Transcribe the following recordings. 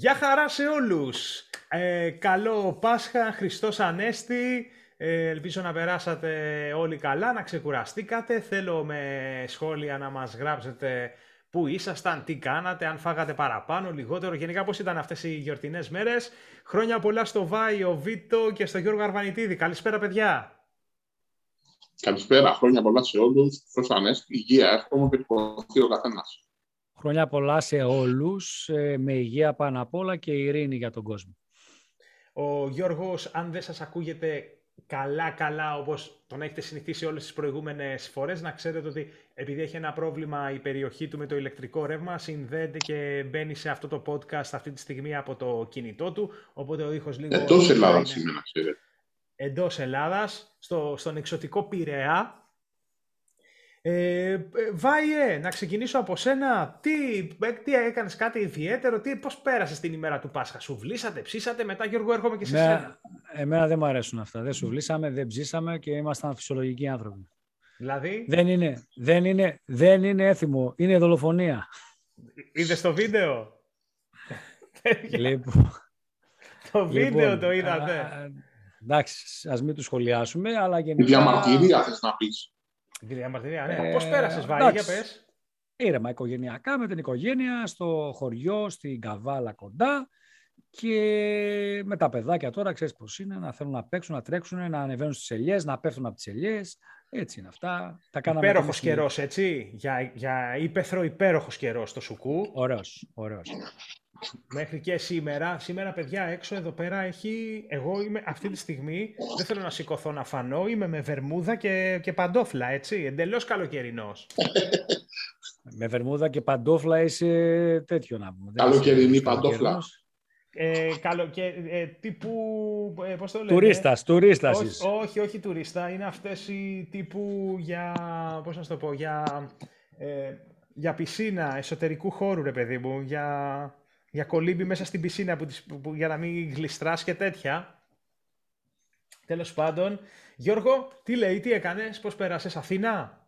Γεια χαρά σε όλους! Ε, καλό Πάσχα, Χριστός Ανέστη. Ε, ελπίζω να περάσατε όλοι καλά, να ξεκουραστήκατε. Θέλω με σχόλια να μας γράψετε πού ήσασταν, τι κάνατε, αν φάγατε παραπάνω, λιγότερο. Γενικά πώς ήταν αυτές οι γιορτινές μέρες. Χρόνια πολλά στο Βάιο, Βίτο και στο Γιώργο Αρβανιτίδη. Καλησπέρα παιδιά. Καλησπέρα, χρόνια πολλά σε όλους. Χριστός Ανέστη, υγεία, εύχομαι και ο καθένας. Χρόνια πολλά σε όλους, ε, με υγεία πάνω απ' όλα και ειρήνη για τον κόσμο. Ο Γιώργος, αν δεν σας ακούγεται καλά-καλά όπως τον έχετε συνηθίσει όλες τις προηγούμενες φορές, να ξέρετε ότι επειδή έχει ένα πρόβλημα η περιοχή του με το ηλεκτρικό ρεύμα, συνδέεται και μπαίνει σε αυτό το podcast αυτή τη στιγμή από το κινητό του, οπότε ο ήχος λίγο... Εντός Ελλάδας σήμερα, ξέρετε. Εντός Ελλάδας, στο, στον εξωτικό Πειραιά, ε, ε, Βάιε, να ξεκινήσω από σένα. Τι, ε, τι έκανες κάτι ιδιαίτερο, τι, πώς πέρασες την ημέρα του Πάσχα; Σου βλήσατε, ψήσατε, μετά Γιώργο έρχομαι και σε εμένα, σένα. Εμένα δεν μου αρέσουν αυτά. Δεν σου βλήσαμε, δεν ψήσαμε και ήμασταν φυσιολογικοί άνθρωποι. Δηλαδή; Δεν είναι, δεν είναι, δεν είναι έθιμο, είναι δολοφονία. Είδες το βίντεο; λοιπόν, το βίντεο λοιπόν, το είδατε; Α, εντάξει, ας μην το σχολιάσουμε, αλλά γενικά... Η διαμαρτυρία θες να πεις. Τη διαμαρτυρία, ναι. Ε, Πώς πέρασες, Βάη, για πες. Ήρεμα οικογενειακά με την οικογένεια στο χωριό, στην Καβάλα κοντά και με τα παιδάκια τώρα, ξέρεις πώς είναι, να θέλουν να παίξουν, να τρέξουν, να ανεβαίνουν στις ελιές, να πέφτουν από τις ελιές. Έτσι είναι αυτά. Τα κάναμε υπέροχος καιρός, έτσι. Για, για ύπεθρο υπέροχος καιρός στο Σουκού. Ωραίος, ωραίος. Μέχρι και σήμερα. Σήμερα, παιδιά, έξω εδώ πέρα έχει... Εγώ είμαι αυτή τη στιγμή, δεν θέλω να σηκωθώ να φανώ, είμαι με βερμούδα και, και παντόφλα, έτσι. Εντελώς καλοκαιρινός. με βερμούδα και παντόφλα είσαι τέτοιο να πούμε. Καλοκαιρινή παντόφλα. Ε, καλοκαι... ε, τύπου, ε, πώς το λέτε. Τουρίστας, τουρίστας όχι, όχι, όχι τουρίστα. Είναι αυτές οι τύπου για, πώς να το πω, για, ε, για πισίνα εσωτερικού χώρου, ρε παιδί μου, για για κολύμπι μέσα στην πισίνα που, που, για να μην γλιστράς και τέτοια. Τέλος πάντων. Γιώργο, τι λέει, τι έκανες, πώς πέρασες, Αθήνα;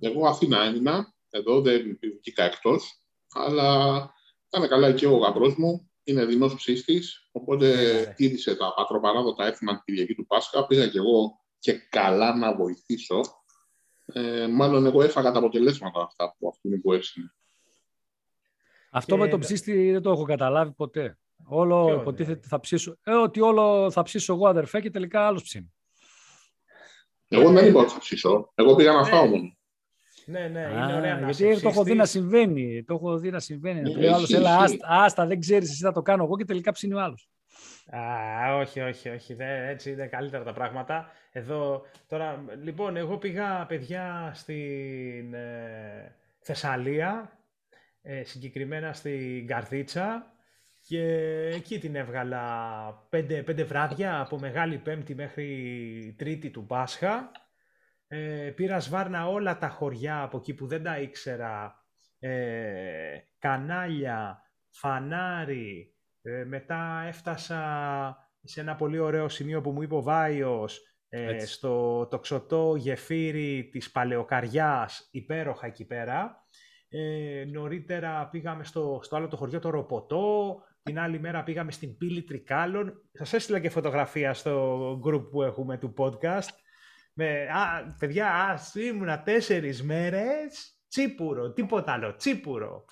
Εγώ Αθήνα έμεινα, εδώ δεν βγήκα εκτός, αλλά ήταν καλά και ο γαμπρός μου, είναι δεινός ψήστης, οπότε τήρησε τα πατροπαράδοτα έθιμα την Κυριακή του Πάσχα, πήγα και εγώ και καλά να βοηθήσω. Ε, μάλλον εγώ έφαγα τα αποτελέσματα αυτά που αυτού που έψινε. Αυτό με το ψήστη δεν το έχω καταλάβει ποτέ. Όλο Ποιο υποτίθεται θα ψήσω. Ε, ότι όλο θα ψήσω εγώ αδερφέ και τελικά άλλος ψήνει. Εγώ δεν είπα ότι θα ψήσω. Εγώ πήγα να ναι. φάω μόνο. Ναι, ναι, είναι ωραία να Γιατί το έχω δει να συμβαίνει. Το έχω δει να συμβαίνει. Ναι, λέει άλλος, έλα, άστα, άστα, δεν ξέρεις, εσύ θα το κάνω εγώ και τελικά ψήνει ο άλλος. Α, όχι, όχι, όχι. Δε, έτσι είναι καλύτερα τα πράγματα. Εδώ, τώρα, λοιπόν, εγώ πήγα, παιδιά, στην ε, Θεσσαλία ε, συγκεκριμένα στην Καρδίτσα και εκεί την έβγαλα πέντε, πέντε βράδια από Μεγάλη Πέμπτη μέχρι Τρίτη του Πάσχα. Ε, πήρα σβάρνα όλα τα χωριά από εκεί που δεν τα ήξερα. Ε, κανάλια, φανάρι. Ε, μετά έφτασα σε ένα πολύ ωραίο σημείο που μου είπε ο Βάιος, ε, στο τοξωτό γεφύρι της Παλαιοκαριάς, υπέροχα εκεί πέρα. Ε, νωρίτερα πήγαμε στο, στο άλλο το χωριό το Ροποτό. Την άλλη μέρα πήγαμε στην Πύλη Τρικάλων. Σας έστειλα και φωτογραφία στο group που έχουμε του podcast. Με, α, παιδιά, ας, ήμουνα τέσσερις μέρες τσίπουρο, τίποτα άλλο, τσίπουρο.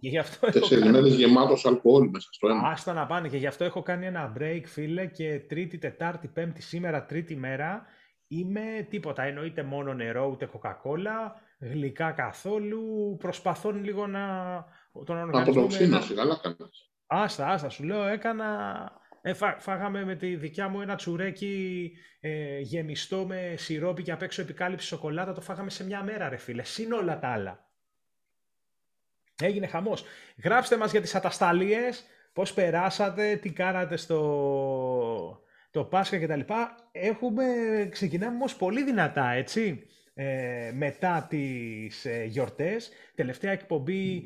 Και γι αυτό Τέσσερις κάνει... μέρες γεμάτος αλκοόλ μέσα στο αίμα. Άστα να πάνε και γι' αυτό έχω κάνει ένα break, φίλε, και τρίτη, τετάρτη, πέμπτη, σήμερα τρίτη μέρα είμαι τίποτα. Εννοείται μόνο νερό, ούτε κοκακόλα γλυκά καθόλου. Προσπαθώ λίγο να τον οργανισμό... Να καλά κάνεις. Άστα, άστα, σου λέω, έκανα... Ε, φάγαμε με τη δικιά μου ένα τσουρέκι ε, γεμιστό με σιρόπι και απ' έξω επικάλυψη σοκολάτα. Το φάγαμε σε μια μέρα, ρε φίλε. Συν όλα τα άλλα. Έγινε χαμός. Γράψτε μας για τις ατασταλίες, πώς περάσατε, τι κάνατε στο το Πάσχα κτλ. Έχουμε, ξεκινάμε όμως πολύ δυνατά, έτσι ε, μετά τις ε, γιορτές. Τελευταία εκπομπή,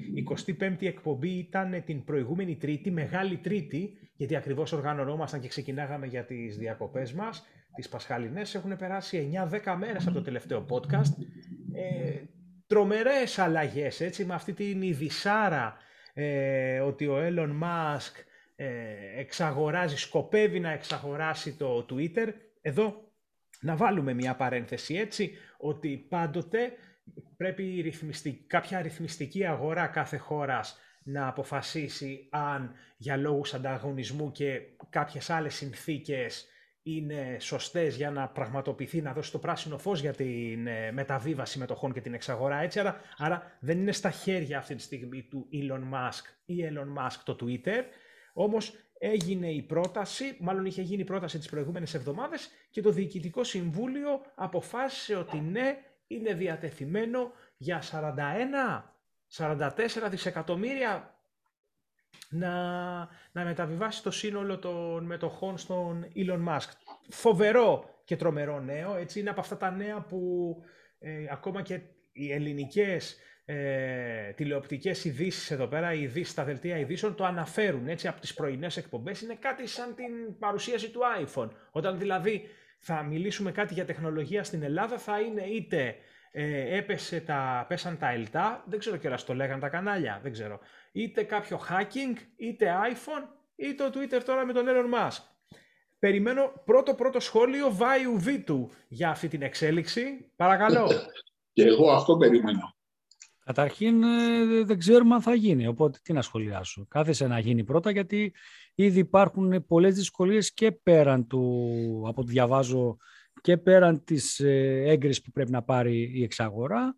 25η εκπομπή ήταν την προηγούμενη Τρίτη, Μεγάλη Τρίτη, γιατί ακριβώς οργανωνόμασταν και ξεκινάγαμε για τις διακοπές μας, τις Πασχαλινές. Έχουν περάσει 9-10 μέρες από το τελευταίο podcast. Ε, τρομερές αλλαγές, έτσι, με αυτή την ειδισάρα ε, ότι ο Elon Musk ε, εξαγοράζει, σκοπεύει να εξαγοράσει το Twitter. Εδώ να βάλουμε μια παρένθεση έτσι, ότι πάντοτε πρέπει κάποια αριθμιστική αγορά κάθε χώρας να αποφασίσει αν για λόγους ανταγωνισμού και κάποιες άλλες συνθήκες είναι σωστές για να πραγματοποιηθεί, να δώσει το πράσινο φως για την ε, μεταβίβαση μετοχών και την εξαγορά. Έτσι, άρα, άρα δεν είναι στα χέρια αυτή τη στιγμή του Elon Musk ή Elon Musk το Twitter. Όμως έγινε η πρόταση, μάλλον είχε γίνει η πρόταση τις προηγούμενες εβδομάδες και το Διοικητικό Συμβούλιο αποφάσισε ότι ναι, είναι διατεθειμένο για 41, 44 δισεκατομμύρια να, να μεταβιβάσει το σύνολο των μετοχών στον Elon Musk. Φοβερό και τρομερό νέο, έτσι είναι από αυτά τα νέα που ε, ακόμα και οι ελληνικές ε, τηλεοπτικές ειδήσεις εδώ πέρα, οι ειδήσεις στα δελτία ειδήσεων το αναφέρουν έτσι από τις πρωινές εκπομπές. Είναι κάτι σαν την παρουσίαση του iPhone. Όταν δηλαδή θα μιλήσουμε κάτι για τεχνολογία στην Ελλάδα θα είναι είτε ε, έπεσε τα, πέσαν τα ελτά, δεν ξέρω κιόλας το λέγαν τα κανάλια, δεν ξέρω. Είτε κάποιο hacking, είτε iPhone, ή το Twitter τώρα με τον Elon Musk. Περιμένω πρώτο πρώτο σχόλιο Βάιου Βίτου για αυτή την εξέλιξη. Παρακαλώ. Και εγώ αυτό περιμένω. Καταρχήν ε, δεν ξέρουμε αν θα γίνει, οπότε τι να σχολιάσω. Κάθεσε να γίνει πρώτα γιατί ήδη υπάρχουν πολλές δυσκολίες και πέραν του, από ό,τι διαβάζω, και πέραν της ε, έγκρισης που πρέπει να πάρει η εξαγορά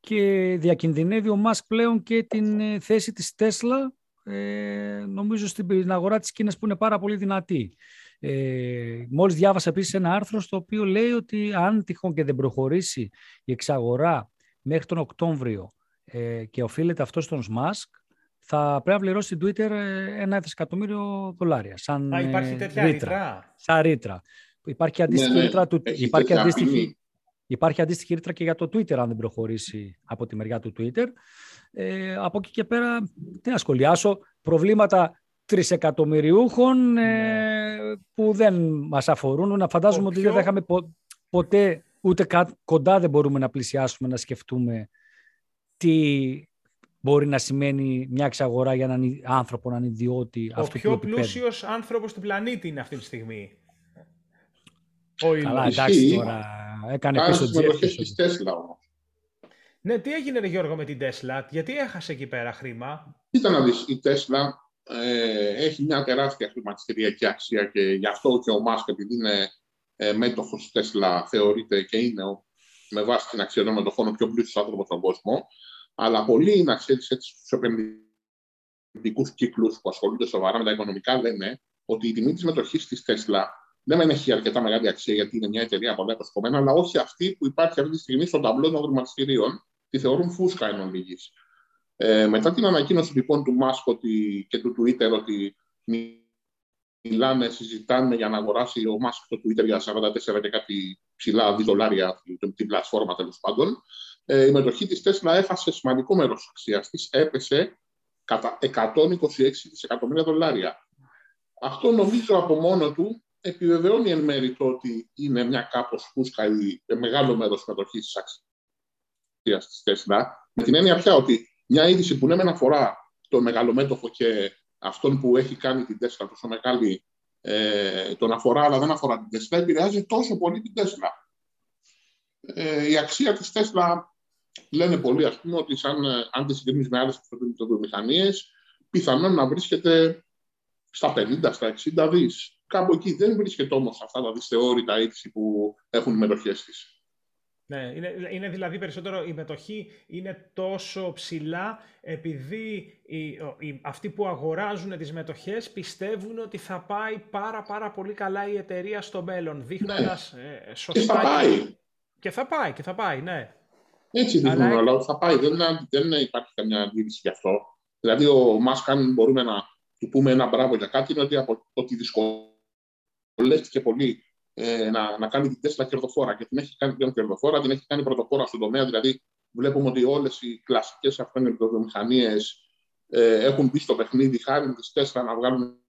και διακινδυνεύει ο Μάσκ πλέον και την ε, θέση της Τέσλα ε, νομίζω στην αγορά της Κίνας που είναι πάρα πολύ δυνατή. Ε, μόλις διάβασα επίσης ένα άρθρο στο οποίο λέει ότι αν τυχόν και δεν προχωρήσει η εξαγορά μέχρι τον Οκτώβριο ε, και οφείλεται αυτό στον Μάσκ, θα πρέπει να πληρώσει την Twitter ένα δισεκατομμύριο δολάρια. Σαν, Α, υπάρχει τέτοια ρήτρα. Σαν ρήτρα. Υπάρχει αντίστοιχη ναι, ναι. ρήτρα του, υπάρχει αντίστοιχη, υπάρχει αντίστοιχη ρήτρα και για το Twitter αν δεν προχωρήσει από τη μεριά του Twitter. Ε, από εκεί και πέρα, τι να σχολιάσω, προβλήματα τρισεκατομμυριούχων ε, ναι. που δεν μας αφορούν. Να φαντάζομαι ότι δεν θα είχαμε ποτέ, ούτε κοντά δεν μπορούμε να πλησιάσουμε, να σκεφτούμε τι μπορεί να σημαίνει μια εξαγορά για έναν άνθρωπο, έναν ιδιώτη. Ο πιο πλούσιος άνθρωπος του πλανήτη είναι αυτή τη στιγμή. Ο Καλά, εντάξει τώρα. Έκανε πίσω συμμετοχές της Τέσλα όμως. Ναι, τι έγινε ρε Γιώργο με την Τέσλα, γιατί έχασε εκεί πέρα χρήμα; Κοίτα να δεις, η Τέσλα ε, έχει μια τεράστια χρηματιστηριακή αξία και γι' αυτό και ο Μάσκ επειδή είναι ε, μέτοχος της Τέσλα θεωρείται και είναι ο, με βάση την αξία των μετοχών ο πιο πλούσιος άνθρωπος στον κόσμο. Αλλά πολλοί είναι αξίες στους επενδυτικούς κύκλους που ασχολούνται σοβαρά με τα οικονομικά λένε ότι η τιμή της μετοχής της Τέσλα δεν με έχει αρκετά μεγάλη αξία γιατί είναι μια εταιρεία πολλά υποσχομένα, αλλά όχι αυτή που υπάρχει αυτή τη στιγμή στον ταμπλό των χρηματιστηρίων, τη θεωρούν φούσκα εν ολίγη. Ε, μετά την ανακοίνωση λοιπόν του Μάσκ και του Twitter ότι μιλάνε, συζητάνε για να αγοράσει ο Μάσκ το Twitter για 44 και κάτι ψηλά δολάρια την πλατφόρμα τέλος πάντων, ε, η μετοχή της Τέσλα έφασε σημαντικό μέρος αξίας της, έπεσε κατά 126 δισεκατομμύρια δολάρια. Αυτό νομίζω από μόνο του επιβεβαιώνει εν μέρη το ότι είναι μια κάπως φούσκα ή μεγάλο μέρος συμμετοχή της αξίας της Τέσλα. Με την έννοια πια ότι μια είδηση που ναι, με αφορά το μεγαλομέτωχο και αυτόν που έχει κάνει την Τέσλα τόσο μεγάλη, ε, τον αφορά, αλλά δεν αφορά την Τέσλα, επηρεάζει τόσο πολύ την Τέσλα. Ε, η αξία της Τέσλα λένε πολλοί, ας πούμε, ότι σαν, ε, αν τη συγκρίνεις με άλλες αυτοκινητοβιομηχανίες, πιθανόν να βρίσκεται στα 50, στα 60 δις. Κάπου εκεί δεν βρίσκεται όμως αυτά τα δυσθεώρητα έτσι που έχουν οι μετοχές της. Ναι, είναι, είναι δηλαδή περισσότερο η μετοχή είναι τόσο ψηλά επειδή οι, οι, αυτοί που αγοράζουν τις μετοχές πιστεύουν ότι θα πάει πάρα πάρα πολύ καλά η εταιρεία στο μέλλον, δείχνοντας ναι. ε, σωστά... Και θα πάει. Και θα πάει, και θα πάει, ναι. Έτσι δείχνουν, αλλά, αλλά θα πάει. Δεν, δεν υπάρχει καμιά αντίρρηση γι' αυτό. Δηλαδή, ο Μάσκαν μπορούμε να του πούμε ένα μπράβο για κάτι, είναι ότι από ότι δυσκολεύει δυσκολεύτηκε πολύ ε, να, να κάνει την Τέσλα κερδοφόρα και την έχει κάνει πλέον κερδοφόρα, την έχει κάνει πρωτοπόρα στον τομέα. Δηλαδή, βλέπουμε ότι όλες οι κλασικές αυτοκινητοβιομηχανίε ε, έχουν μπει στο παιχνίδι χάρη τη Τέσλα να βγάλουν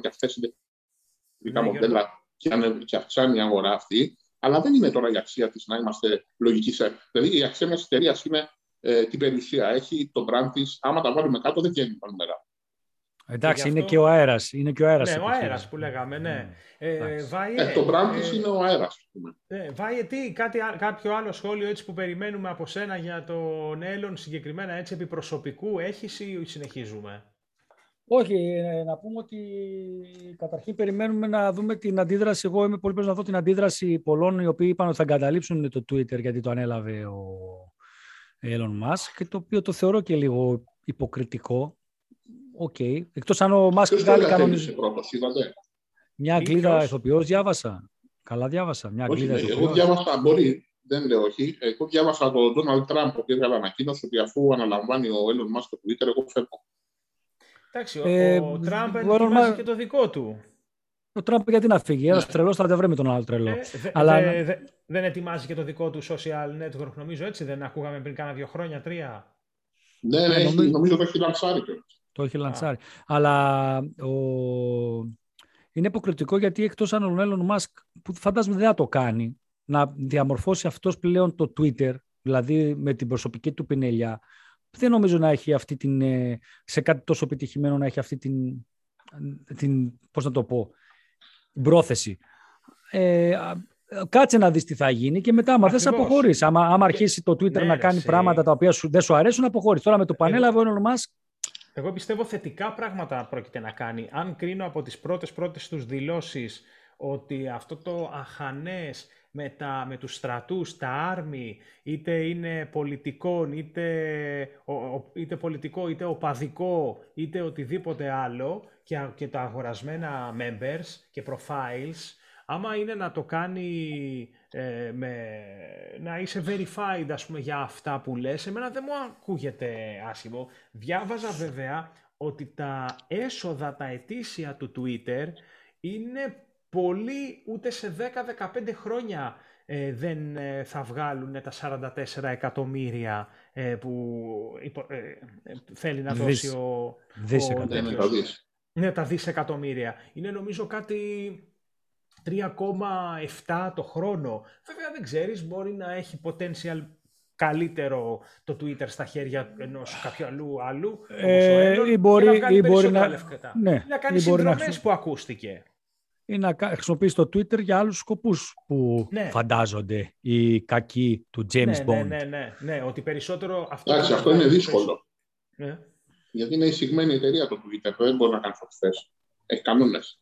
και αυτές οι ναι, μοντέλα και, και αυξάνει η αγορά αυτή. Αλλά δεν είναι τώρα η αξία της να είμαστε λογικοί σε. Δηλαδή, η αξία μιας εταιρείας είναι ε, τι περιουσία έχει, το brand της. Άμα τα βάλουμε κάτω δεν βγαίνουν τα νούμερα. Εντάξει, είναι και ο αέρας. Είναι και ο αέρας ναι, ο αέρας που λέγαμε, ναι. Ε, Βάιε, ε, το brand ε, είναι ο αέρας. Ε, Βάιε, τι, κάτι, κάποιο άλλο σχόλιο έτσι που περιμένουμε από σένα για τον Έλλον συγκεκριμένα έτσι επί προσωπικού έχεις ή συνεχίζουμε; Όχι, ε, να πούμε ότι καταρχήν περιμένουμε να δούμε την αντίδραση. Εγώ είμαι πολύ να δω την αντίδραση πολλών οι οποίοι είπαν ότι θα εγκαταλείψουν το Twitter γιατί το ανέλαβε ο Elon Musk και το οποίο το θεωρώ και λίγο υποκριτικό. Ok. Okay. Εκτός αν ο Musk βγάλει κανονισμό. Πρώτος, Μια Αγγλίδα ηθοποιός διάβασα. Καλά διάβασα. Μια Αγγλίδα όχι, Εγώ διάβασα, μπορεί, δεν λέω όχι. Εγώ διάβασα τον Donald Trump που έβγαλε ανακοίνωση ότι αφού αναλαμβάνει ο Elon Musk το Twitter, εγώ φεύγω. Εντάξει, ε, ο, Τραμπ ετοιμάζει και το δικό του. Ο Τραμπ γιατί να φύγει, ένας ναι. τρελός θα τα βρει με τον άλλο τρελό. Ε, Αλλά... δε, δε, δεν ετοιμάζει και το δικό του social network, νομίζω έτσι. Δεν ακούγαμε πριν κάνα δύο χρόνια, τρία. Ναι, ναι, ε, νομίζω, νομίζω το έχει λανσάρει. Το έχει λανσάρει. Αλλά ο... είναι υποκριτικό γιατί εκτός αν ο Έλλον Μάσκ, που φαντάζομαι δεν θα το κάνει, να διαμορφώσει αυτός πλέον το Twitter, δηλαδή με την προσωπική του πινελιά, δεν νομίζω να έχει αυτή την, ε, σε κάτι τόσο επιτυχημένο να έχει αυτή την, την πώς να το πω, την πρόθεση. Ε, κάτσε να δεις τι θα γίνει και μετά άμα θες αποχωρείς. Άμα, άμα αρχίσει το Twitter ναι, να κάνει πράγματα τα οποία σου, δεν σου αρέσουν, αποχωρείς. Τώρα με το πανέλαβε ο Elon Musk εγώ πιστεύω θετικά πράγματα πρόκειται να κάνει. Αν κρίνω από τις πρώτες πρώτες τους δηλώσεις ότι αυτό το αχανές με, τα, με τους στρατούς, τα άρμη, είτε είναι πολιτικό, είτε, είτε πολιτικό, είτε οπαδικό, είτε οτιδήποτε άλλο και, και τα αγορασμένα members και profiles, άμα είναι να το κάνει ε, με, να είσαι verified ας πούμε για αυτά που λες, εμένα δεν μου ακούγεται άσχημο. Διάβαζα βέβαια ότι τα έσοδα, τα ετήσια του Twitter είναι πολύ ούτε σε 10-15 χρόνια ε, δεν ε, θα βγάλουν τα 44 εκατομμύρια ε, που θέλει να δώσει ο... Δισεκατομμύρια. Ο, ναι, τα δισεκατομμύρια. Είναι νομίζω κάτι 3,7 το χρόνο. Βέβαια δεν ξέρεις, μπορεί να έχει potential καλύτερο το Twitter στα χέρια ενός κάποιου αλλού, άλλου ε, ή μπορεί, να ή μπορεί να, ναι, να κάνει συνδρομές που ακούστηκε ή να χρησιμοποιήσει το Twitter για άλλους σκοπούς που ναι. φαντάζονται οι κακοί του James ναι, Bond. Ναι, ναι, ναι, ναι, ότι περισσότερο... Αυτό, Εντάξει, αυτό είναι δύσκολο. Ναι. Γιατί είναι εισηγμένη εταιρεία το Twitter, δεν μπορεί να κάνει αυτέ. Έχει κανόνες.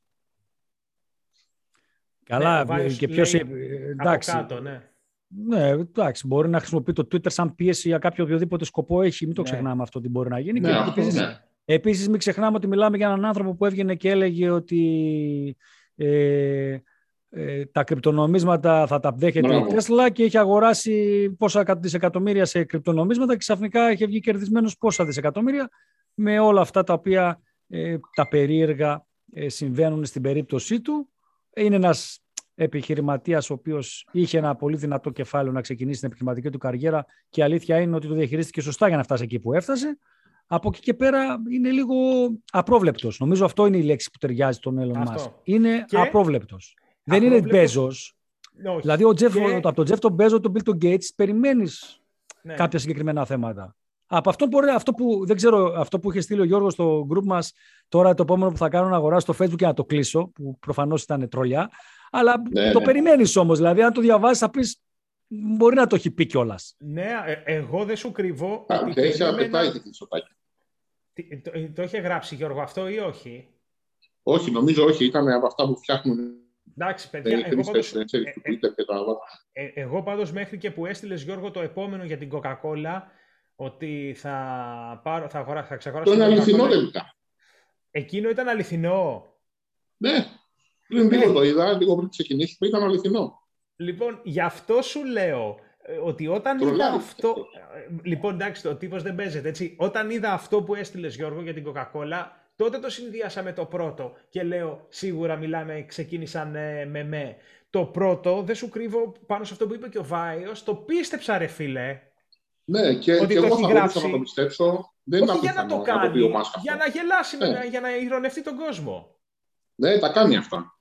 Καλά, ναι, και ποιος. Εντάξει. Κάτω, ναι. Ναι, εντάξει, μπορεί να χρησιμοποιεί το Twitter σαν πίεση για κάποιο οποιοδήποτε σκοπό έχει. Μην το ναι. ξεχνάμε αυτό ότι μπορεί να γίνει. Ναι, και επίσης, ναι. επίσης, μην ξεχνάμε ότι μιλάμε για έναν άνθρωπο που έβγαινε και έλεγε ότι ε, ε, τα κρυπτονομίσματα θα τα δέχεται η Τέσλα και έχει αγοράσει πόσα δισεκατομμύρια σε κρυπτονομίσματα και ξαφνικά έχει βγει κερδισμένος πόσα δισεκατομμύρια με όλα αυτά τα οποία ε, τα περίεργα ε, συμβαίνουν στην περίπτωσή του. Είναι ένας επιχειρηματίας ο οποίος είχε ένα πολύ δυνατό κεφάλαιο να ξεκινήσει την επιχειρηματική του καριέρα και η αλήθεια είναι ότι το διαχειρίστηκε σωστά για να φτάσει εκεί που έφτασε. Από εκεί και πέρα είναι λίγο απρόβλεπτος. Νομίζω αυτό είναι η λέξη που ταιριάζει τον Έλλον μα. Είναι και... απρόβλεπτος. Δεν είναι Μπέζο. Δηλαδή, ο Jeff, και... από τον Τζεφ τον Μπέζο, τον Bill τον Gates, περιμένεις ναι. κάποια συγκεκριμένα θέματα. Από αυτό, μπορεί, αυτό που δεν ξέρω, αυτό που είχε στείλει ο Γιώργος στο group μας, τώρα το επόμενο που θα κάνω να αγοράσω στο Facebook και να το κλείσω, που προφανώς ήταν τρολιά. Αλλά ναι, το ναι. περιμένεις όμως. Δηλαδή, αν το διαβάσεις, θα πεις μπορεί να το έχει πει κιόλας. Ναι, ε, εγώ δεν σου κρυβώ. Δεν έχει απαιτάει το, το είχε γράψει Γιώργο αυτό ή όχι; Όχι, νομίζω όχι. Ήταν από αυτά που φτιάχνουν Εντάξει, παιδιά, εγώ πάντως, ε, ε, ε, εγώ πάντως μέχρι και που έστειλες Γιώργο το επόμενο για την Coca-Cola ότι θα, πάρω, θα, αγορά, θα ξεχωράσω... Το είναι αληθινό τελικά. Εκείνο ήταν αληθινό. Ναι, πριν λίγο το είδα, λίγο πριν ξεκινήσουμε, ήταν αληθινό. Λοιπόν, γι' αυτό σου λέω ε, ότι όταν είδα αυτό... Ε, λοιπόν, εντάξει, ο τύπος δεν παίζεται, έτσι. Όταν είδα αυτό που έστειλες Γιώργο για την Coca-Cola, τότε το συνδυάσα με το πρώτο και λέω, σίγουρα μιλάμε, ξεκίνησαν ε, με με. Το πρώτο, δεν σου κρύβω πάνω σε αυτό που είπε και ο Βάιος, το πίστεψα ρε φίλε. Ναι, και, ότι και το εγώ θα γράψει. να το πιστέψω. Δεν Όχι για να το κάνει, για να γελάσει, ναι. για να ηρωνευτεί τον κόσμο. Ναι, τα κάνει αυτά.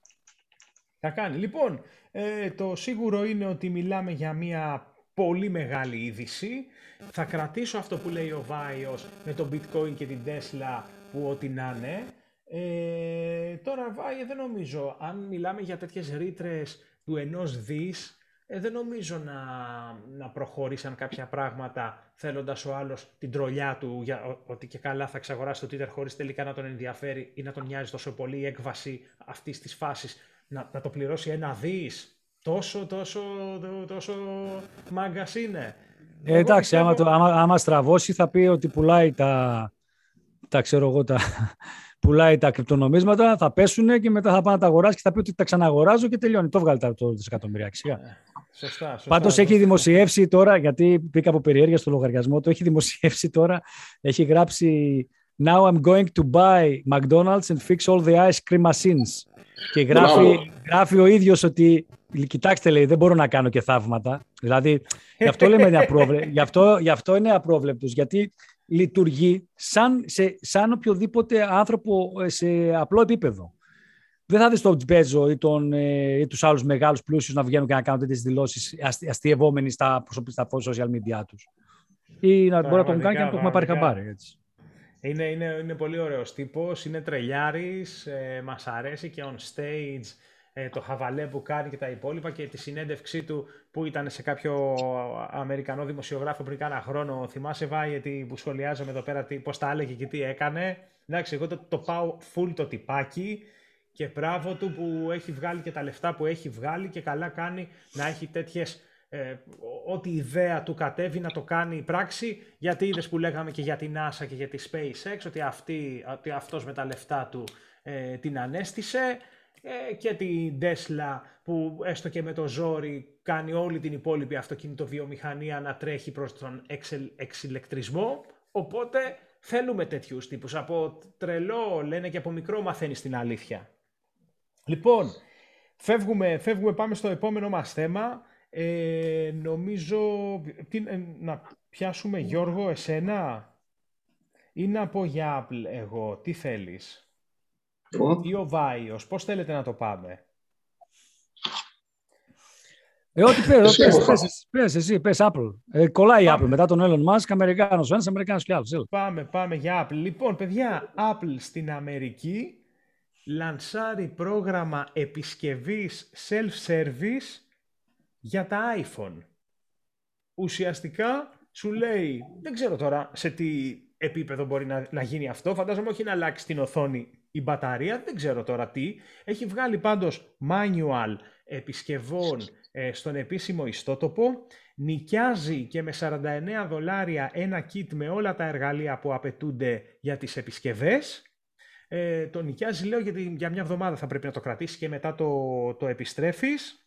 Τα κάνει. Λοιπόν, ε, το σίγουρο είναι ότι μιλάμε για μια πολύ μεγάλη είδηση. Θα κρατήσω αυτό που λέει ο Βάιος με το bitcoin και την Tesla που ό,τι να είναι. Ε, τώρα Βάιο δεν νομίζω, αν μιλάμε για τέτοιες ρήτρες του ενός δις, ε, δεν νομίζω να, να προχωρήσαν κάποια πράγματα θέλοντας ο άλλος την τρολιά του για, ότι και καλά θα εξαγοράσει το Twitter χωρίς τελικά να τον ενδιαφέρει ή να τον νοιάζει τόσο πολύ η έκβαση αυτής της φάσης να, να το πληρώσει ένα δις. Τόσο, τόσο, τόσο μάγκας είναι. Ε, εντάξει, άμα, το, άμα, άμα στραβώσει θα πει ότι πουλάει τα, τα ξέρω εγώ, τα, πουλάει τα κρυπτονομίσματα, θα πέσουν και μετά θα πάει να τα αγοράσει και θα πει ότι τα ξαναγοράζω και τελειώνει. Το βγάλει το δισεκατομμυρία. Σωστά, σωστά. Πάντως έχει δημοσιεύσει τώρα, γιατί πήγα από περιέργεια στο λογαριασμό του, έχει δημοσιεύσει τώρα, έχει γράψει Now I'm going to buy McDonald's and fix all the ice cream machines. Και γράφει, γράφει ο ίδιος ότι, κοιτάξτε λέει, δεν μπορώ να κάνω και θαύματα. Δηλαδή, γι' αυτό λέμε είναι απρόβλεπτος. Γι' αυτό, γι αυτό είναι απρόβλεπτος, γιατί λειτουργεί σαν, σε, σαν οποιοδήποτε άνθρωπο ε, σε απλό επίπεδο. Δεν θα δεις τον Τζμπέζο ή, τον, ε, ή τους άλλους μεγάλους πλούσιους να βγαίνουν και να κάνουν τέτοιες δηλώσεις αστι, αστειευόμενοι στα, στα social media τους. Ή να μπορεί να τον κάνει και να το έχουμε πάρει χαμπάρι. Έτσι. Είναι, είναι, είναι πολύ ωραίος τύπος, είναι τρελιάρης, ε, μας αρέσει και on stage ε, το χαβαλέ που κάνει και τα υπόλοιπα και τη συνέντευξή του που ήταν σε κάποιο Αμερικανό δημοσιογράφο πριν κάνα χρόνο. Θυμάσαι Βάιετη που σχολιάζαμε εδώ πέρα τι, πώς τα έλεγε και τι έκανε. Εντάξει, εγώ το, το πάω full το τυπάκι και μπράβο του που έχει βγάλει και τα λεφτά που έχει βγάλει και καλά κάνει να έχει τέτοιες ε, ό,τι ιδέα του κατέβει να το κάνει πράξη, γιατί είδες που λέγαμε και για την NASA και για τη SpaceX, ότι, αυτή, ότι αυτός με τα λεφτά του ε, την ανέστησε ε, και την Tesla που έστω και με το ζόρι κάνει όλη την υπόλοιπη αυτοκινητοβιομηχανία να τρέχει προς τον εξηλεκτρισμό, οπότε θέλουμε τέτοιους τύπους. Από τρελό λένε και από μικρό μαθαίνεις την αλήθεια. Λοιπόν, φεύγουμε, φεύγουμε πάμε στο επόμενο μας θέμα. Ε, νομίζω, τι, ε, να πιάσουμε Γιώργο εσένα; Ή να πω για Apple εγώ, τι θέλεις; Ή ο Βάιος, πώς θέλετε να το πάμε; Ε, ό,τι πες, πες, πες, πες, εσύ, πες Apple. Ε, κολλάει η Apple μετά τον Elon Musk, Αμερικάνος ο ένας, Αμερικάνος και άλλος. Πάμε, πάμε για Apple. Λοιπόν, παιδιά, Apple στην Αμερική λανσάρει πρόγραμμα επισκευής self-service για τα iPhone. Ουσιαστικά σου λέει, δεν ξέρω τώρα σε τι επίπεδο μπορεί να, να γίνει αυτό, φαντάζομαι όχι να αλλάξει την οθόνη η μπαταρία, δεν ξέρω τώρα τι. Έχει βγάλει πάντως manual επισκευών ε, στον επίσημο ιστότοπο, νοικιάζει και με 49 δολάρια ένα kit με όλα τα εργαλεία που απαιτούνται για τις επισκευές. Ε, το νοικιάζει λέω γιατί για μια εβδομάδα θα πρέπει να το κρατήσει και μετά το, το επιστρέφεις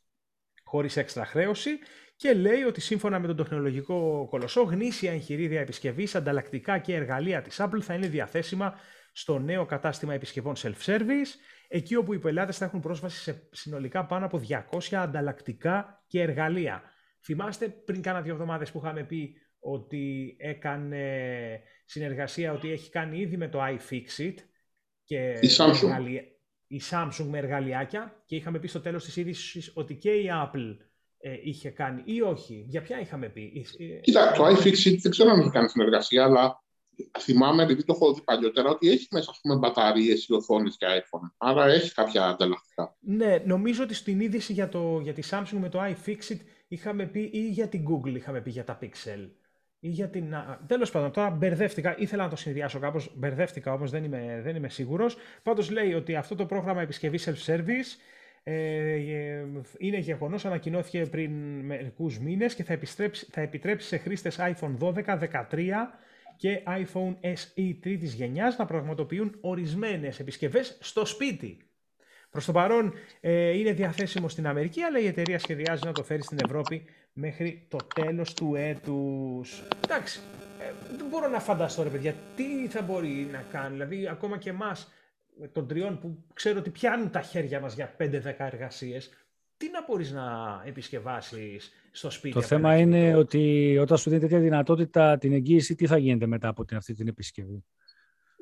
χωρίς έξτρα χρέωση και λέει ότι σύμφωνα με τον τεχνολογικό κολοσσό, γνήσια εγχειρίδια επισκευής, ανταλλακτικά και εργαλεία της Apple θα είναι διαθέσιμα στο νέο κατάστημα επισκευών self-service, εκεί όπου οι πελάτες θα έχουν πρόσβαση σε συνολικά πάνω από 200 ανταλλακτικά και εργαλεία. Θυμάστε πριν κάνα δύο εβδομάδες που είχαμε πει ότι έκανε συνεργασία, ότι έχει κάνει ήδη με το iFixit και η Samsung. Η Samsung με εργαλειάκια και είχαμε πει στο τέλος της είδησης ότι και η Apple ε, είχε κάνει ή όχι. Για ποια είχαμε πει; Κοίτα, το iFixit δεν ξέρω αν έχει κάνει συνεργασία, αλλά θυμάμαι, επειδή το έχω δει παλιότερα, ότι έχει μέσα ας πούμε, μπαταρίες ή οθόνες και iPhone. Άρα έχει κάποια ανταλλακτικά. Ναι, νομίζω ότι στην είδηση για, το, για τη Samsung με το iFixit είχαμε πει ή για την Google είχαμε πει για τα Pixel. Ή για την... Τέλος πάντων, τώρα μπερδεύτηκα, ήθελα να το συνδυάσω κάπως, μπερδεύτηκα όμως, δεν είμαι, δεν είμαι σίγουρος. Πάντως λέει ότι αυτό το πρόγραμμα επισκευής self-service ε, είναι γεγονός, ανακοινώθηκε πριν μερικούς μήνες και θα, θα επιτρέψει σε χρήστες iPhone 12, 13 και iPhone SE τρίτης γενιάς να πραγματοποιούν ορισμένες επισκευές στο σπίτι. Προς το παρόν ε, είναι διαθέσιμο στην Αμερική, αλλά η εταιρεία σχεδιάζει να το φέρει στην Ευρώπη μέχρι το τέλος του έτους. Εντάξει, ε, δεν μπορώ να φανταστώ ρε παιδιά, τι θα μπορεί να κάνει. Δηλαδή, ακόμα και εμάς των τριών που ξέρω ότι πιάνουν τα χέρια μας για 5-10 εργασίες, τι να μπορείς να επισκευάσεις στο σπίτι. Το θέμα είναι ότι όταν σου δίνει τέτοια δυνατότητα την εγγύηση, τι θα γίνεται μετά από την, αυτή την επισκευή;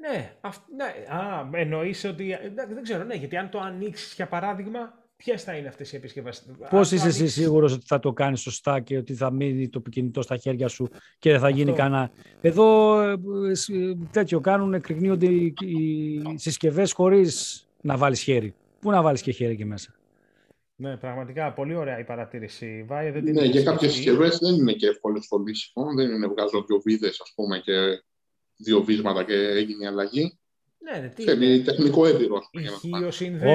Ναι, αυ, ναι α, εννοείς ότι, δεν ξέρω, ναι, γιατί αν το ανοίξεις για παράδειγμα, Ποιες θα είναι αυτές οι επισκευέ. Πώς είσαι εσύ σίγουρος ότι θα το κάνεις σωστά και ότι θα μείνει το κινητό στα χέρια σου και δεν θα γίνει κανένα. Εδώ ε, τέτοιο κάνουν, εκρηγνύονται οι συσκευές χωρίς να βάλεις χέρι. Πού να βάλεις και χέρι εκεί μέσα; Ναι, πραγματικά πολύ ωραία η παρατήρηση. Βάη, δεν ναι, για κάποιες συσκευές δεν είναι και εύκολος στο λύσιμο. Δεν είναι βγάζω δύο βίδες, ας πούμε, και δύο βίσματα και έγινε η αλλαγή. Ναι, ναι, τι Θέλει τεχνικό έμπειρο.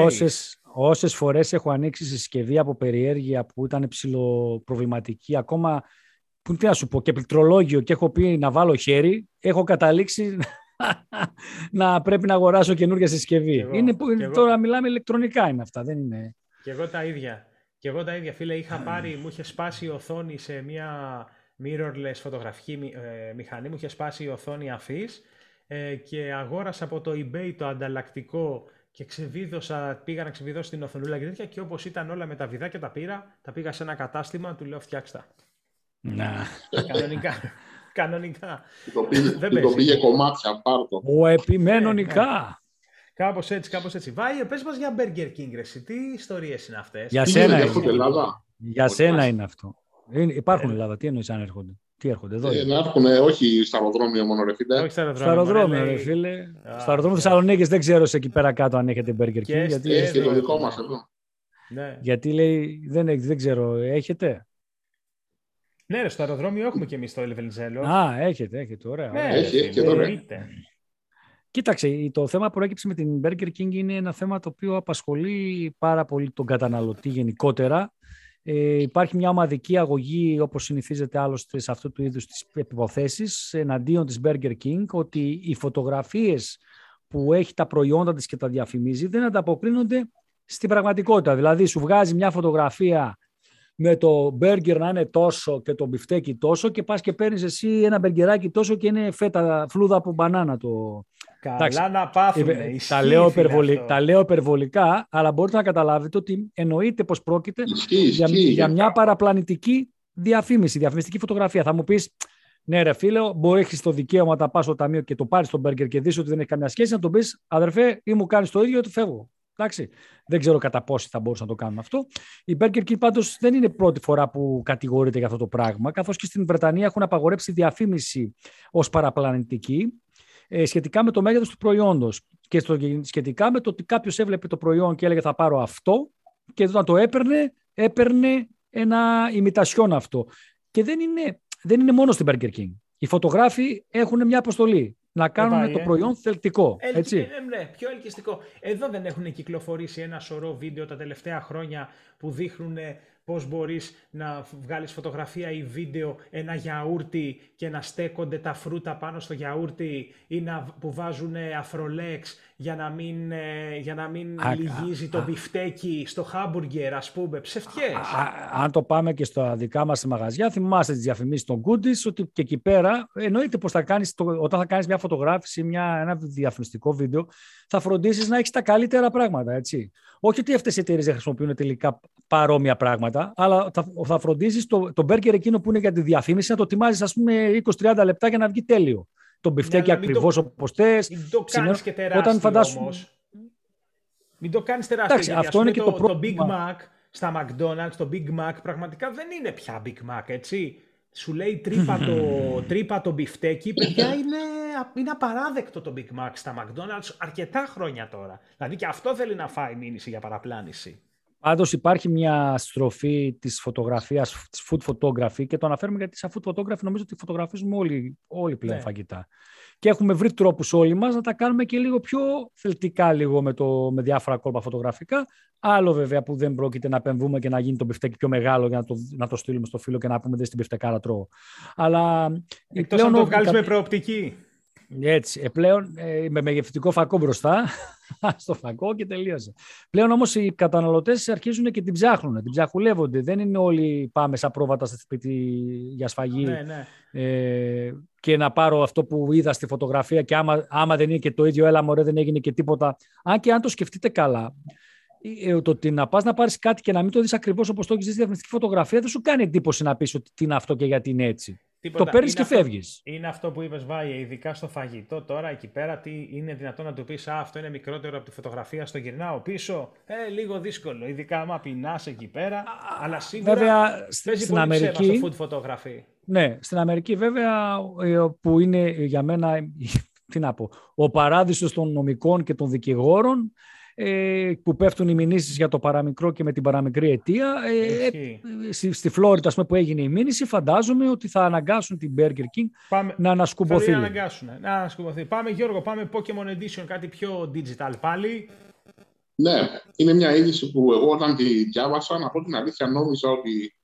Όσες, όσες φορές έχω ανοίξει συσκευή από περιέργεια που ήταν ψηλοπροβληματική, ακόμα που τι να σου πω, και πληκτρολόγιο και έχω πει να βάλω χέρι, έχω καταλήξει να πρέπει να αγοράσω καινούργια συσκευή. είναι, τώρα μιλάμε ηλεκτρονικά είναι αυτά, δεν είναι... Και εγώ τα ίδια. Και εγώ τα ίδια, φίλε, είχα πάρει, μου είχε σπάσει η οθόνη σε μια mirrorless φωτογραφική ε, μηχανή, μου είχε σπάσει η οθόνη αφής ε, και αγόρασα από το eBay το ανταλλακτικό και ξεβίδωσα, πήγα να ξεβιδώσω την οθονούλα και τέτοια και όπως ήταν όλα με τα βιδάκια τα πήρα, τα πήγα σε ένα κατάστημα, του λέω φτιάξτε Να. Κανονικά. Κανονικά. Το πήγε, το πήγε κομμάτια, πάρτο. Ο επιμένονικά. Ναι, ναι. Κάπως έτσι, κάπως έτσι. Βάιε, πες μας για Burger King, ρε, τι ιστορίες είναι αυτές; Για σένα είναι. Για σένα είναι αυτό. υπάρχουν ε. Ελλάδα, τι εννοείς αν έρχονται; Τι έρχονται εδώ. Ε, να έρχουν, όχι στα αεροδρόμια μόνο, ρε φίλε. Όχι στα αεροδρόμια. ρε φίλε. Στα αεροδρόμια Θεσσαλονίκης δεν ξέρω σε εκεί πέρα κάτω αν έχετε Burger King. Και γιατί... Έχει το δικό μας εδώ. Ναι. Γιατί λέει, δεν, δεν ξέρω, έχετε; Ναι, ρε, στο αεροδρόμιο έχουμε και εμείς το Ελβενζέλο. Α, έχετε, έχετε. Ωραία. Ναι, έχει, έχει και εδώ. Κοίταξε, το θέμα που προέκυψε με την Burger King είναι ένα θέμα το οποίο απασχολεί πάρα πολύ τον καταναλωτή γενικότερα ε, υπάρχει μια ομαδική αγωγή, όπως συνηθίζεται άλλωστε σε αυτού του είδους τις επιποθέσεις, εναντίον της Burger King, ότι οι φωτογραφίες που έχει τα προϊόντα της και τα διαφημίζει δεν ανταποκρίνονται στην πραγματικότητα. Δηλαδή σου βγάζει μια φωτογραφία με το μπέργκερ να είναι τόσο και το μπιφτέκι τόσο και πας και παίρνεις εσύ ένα μπεργκεράκι τόσο και είναι φέτα φλούδα από μπανάνα το, Καλά να πάθουν. Ε, τα, λέω τα λέω υπερβολικά, αλλά μπορείτε να καταλάβετε ότι εννοείται πως πρόκειται για, για μια παραπλανητική διαφήμιση, διαφημιστική φωτογραφία. Θα μου πεις, ναι, ρε φίλε, μπορεί έχεις το δικαίωμα να πας στο ταμείο και το πάρεις στον μπέργκερ και δεις ότι δεν έχει καμιά σχέση, να τον πεις αδερφέ, ή μου κάνεις το ίδιο, του φεύγω. Εντάξει. Δεν ξέρω κατά πόσοι θα μπορούσαν να το κάνουν αυτό. Η Burger King πάντως δεν είναι πρώτη φορά που κατηγορείται για αυτό το πράγμα, καθώς και στην Βρετανία έχουν απαγορέψει διαφήμιση ως παραπλανητική ε, σχετικά με το μέγεθος του προϊόντος και στο, σχετικά με το ότι κάποιος έβλεπε το προϊόν και έλεγε θα πάρω αυτό και όταν το έπαιρνε, έπαιρνε ένα ημιτασιόν αυτό. Και δεν είναι, δεν είναι μόνο στην Burger King. Οι φωτογράφοι έχουν μια αποστολή να κάνουν το ε. προϊόν θελτικό. έτσι. Ε, ναι, πιο ελκυστικό. Εδώ δεν έχουν κυκλοφορήσει ένα σωρό βίντεο τα τελευταία χρόνια που δείχνουν πώς μπορείς να βγάλεις φωτογραφία ή βίντεο ένα γιαούρτι και να στέκονται τα φρούτα πάνω στο γιαούρτι ή να, που βάζουν αφρολέξ για να μην, ε, για να μην λυγίζει το μπιφτέκι στο χάμπουργκερ, ας πούμε, ψευτιές. αν το πάμε και στα δικά μας μαγαζιά, θυμάστε τις διαφημίσεις των Goodies, ότι και εκεί πέρα εννοείται πως θα κάνεις, όταν θα κάνεις μια φωτογράφηση, μια, ένα διαφημιστικό βίντεο, θα φροντίσεις να έχεις τα καλύτερα πράγματα, έτσι. Όχι ότι αυτές οι εταιρείες δεν χρησιμοποιούν τελικά παρόμοια πράγματα, αλλά θα, θα φροντίσεις το, το μπέργκερ εκείνο που είναι για τη διαφήμιση να το ετοιμάζεις ας πούμε 20-30 λεπτά για να βγει τέλειο το μπιφτέκι ναι, ακριβώς όπως θες. Μην το κάνεις και τεράστιο Όταν φαντάσου... όμως. Μην το κάνεις τεράστιο. Εντάξει, αυτό είναι και το, το, Big Mac στα McDonald's, το Big Mac πραγματικά δεν είναι πια Big Mac, έτσι. Σου λέει τρύπα το, τρύπα το μπιφτέκι, παιδιά είναι, είναι απαράδεκτο το Big Mac στα McDonald's αρκετά χρόνια τώρα. Δηλαδή και αυτό θέλει να φάει μήνυση για παραπλάνηση. Πάντως υπάρχει μια στροφή της φωτογραφίας, της food photography και το αναφέρουμε γιατί σαν food photography νομίζω ότι φωτογραφίζουμε όλοι, όλοι πλέον ναι. φαγητά. Και έχουμε βρει τρόπους όλοι μας να τα κάνουμε και λίγο πιο θελτικά λίγο με, το, με διάφορα κόλπα φωτογραφικά. Άλλο βέβαια που δεν πρόκειται να επεμβούμε και να γίνει το πιφτέκι πιο μεγάλο για να το, να το στείλουμε στο φίλο και να πούμε δεν στην πιφτεκάρα τρώω. Αλλά. Εκτός αν το βγάλεις με προοπτική. Έτσι. Ε, πλέον ε, με μεγεθυντικό φακό μπροστά, στο φακό και τελείωσε. Πλέον όμως οι καταναλωτές αρχίζουν και την ψάχνουν, την ψαχουλεύονται. Δεν είναι όλοι πάμε σαν πρόβατα στο σπίτι για σφαγή ναι, ναι. Ε, και να πάρω αυτό που είδα στη φωτογραφία και άμα, άμα δεν είναι και το ίδιο, έλα μωρέ δεν έγινε και τίποτα. Αν και αν το σκεφτείτε καλά, ε, το ότι να πας να πάρεις κάτι και να μην το δεις ακριβώς όπως το έχεις δει στη διαφημιστική φωτογραφία δεν σου κάνει εντύπωση να πεις ότι τι είναι αυτό και γιατί είναι έτσι. Το παίρνεις και φεύγεις. Είναι αυτό που είπες, Βάιε, ειδικά στο φαγητό τώρα εκεί πέρα. Τι είναι δυνατόν να του πεις, Α, αυτό είναι μικρότερο από τη φωτογραφία, στο γυρνάω πίσω. Ε, λίγο δύσκολο. Ειδικά άμα πεινάς εκεί πέρα. αλλά σίγουρα βέβαια, παίζει στην πολύ Αμερική. στο food photography. Ναι, στην Αμερική βέβαια ε, που είναι για μένα, τι να πω, ο παράδεισος των νομικών και των δικηγόρων ε, που πέφτουν οι μηνύσεις για το παραμικρό και με την παραμικρή αιτία. Ε, ε στη, στη Φλόριντα που έγινε η μήνυση, φαντάζομαι ότι θα αναγκάσουν την Burger King πάμε, να ανασκουμποθεί. Θα αναγκάσουν, να ανασκουμποθεί. Πάμε Γιώργο, πάμε Pokemon Edition, κάτι πιο digital πάλι. Ναι, είναι μια είδηση που εγώ όταν τη διάβασα, να πω την αλήθεια, νόμιζα ότι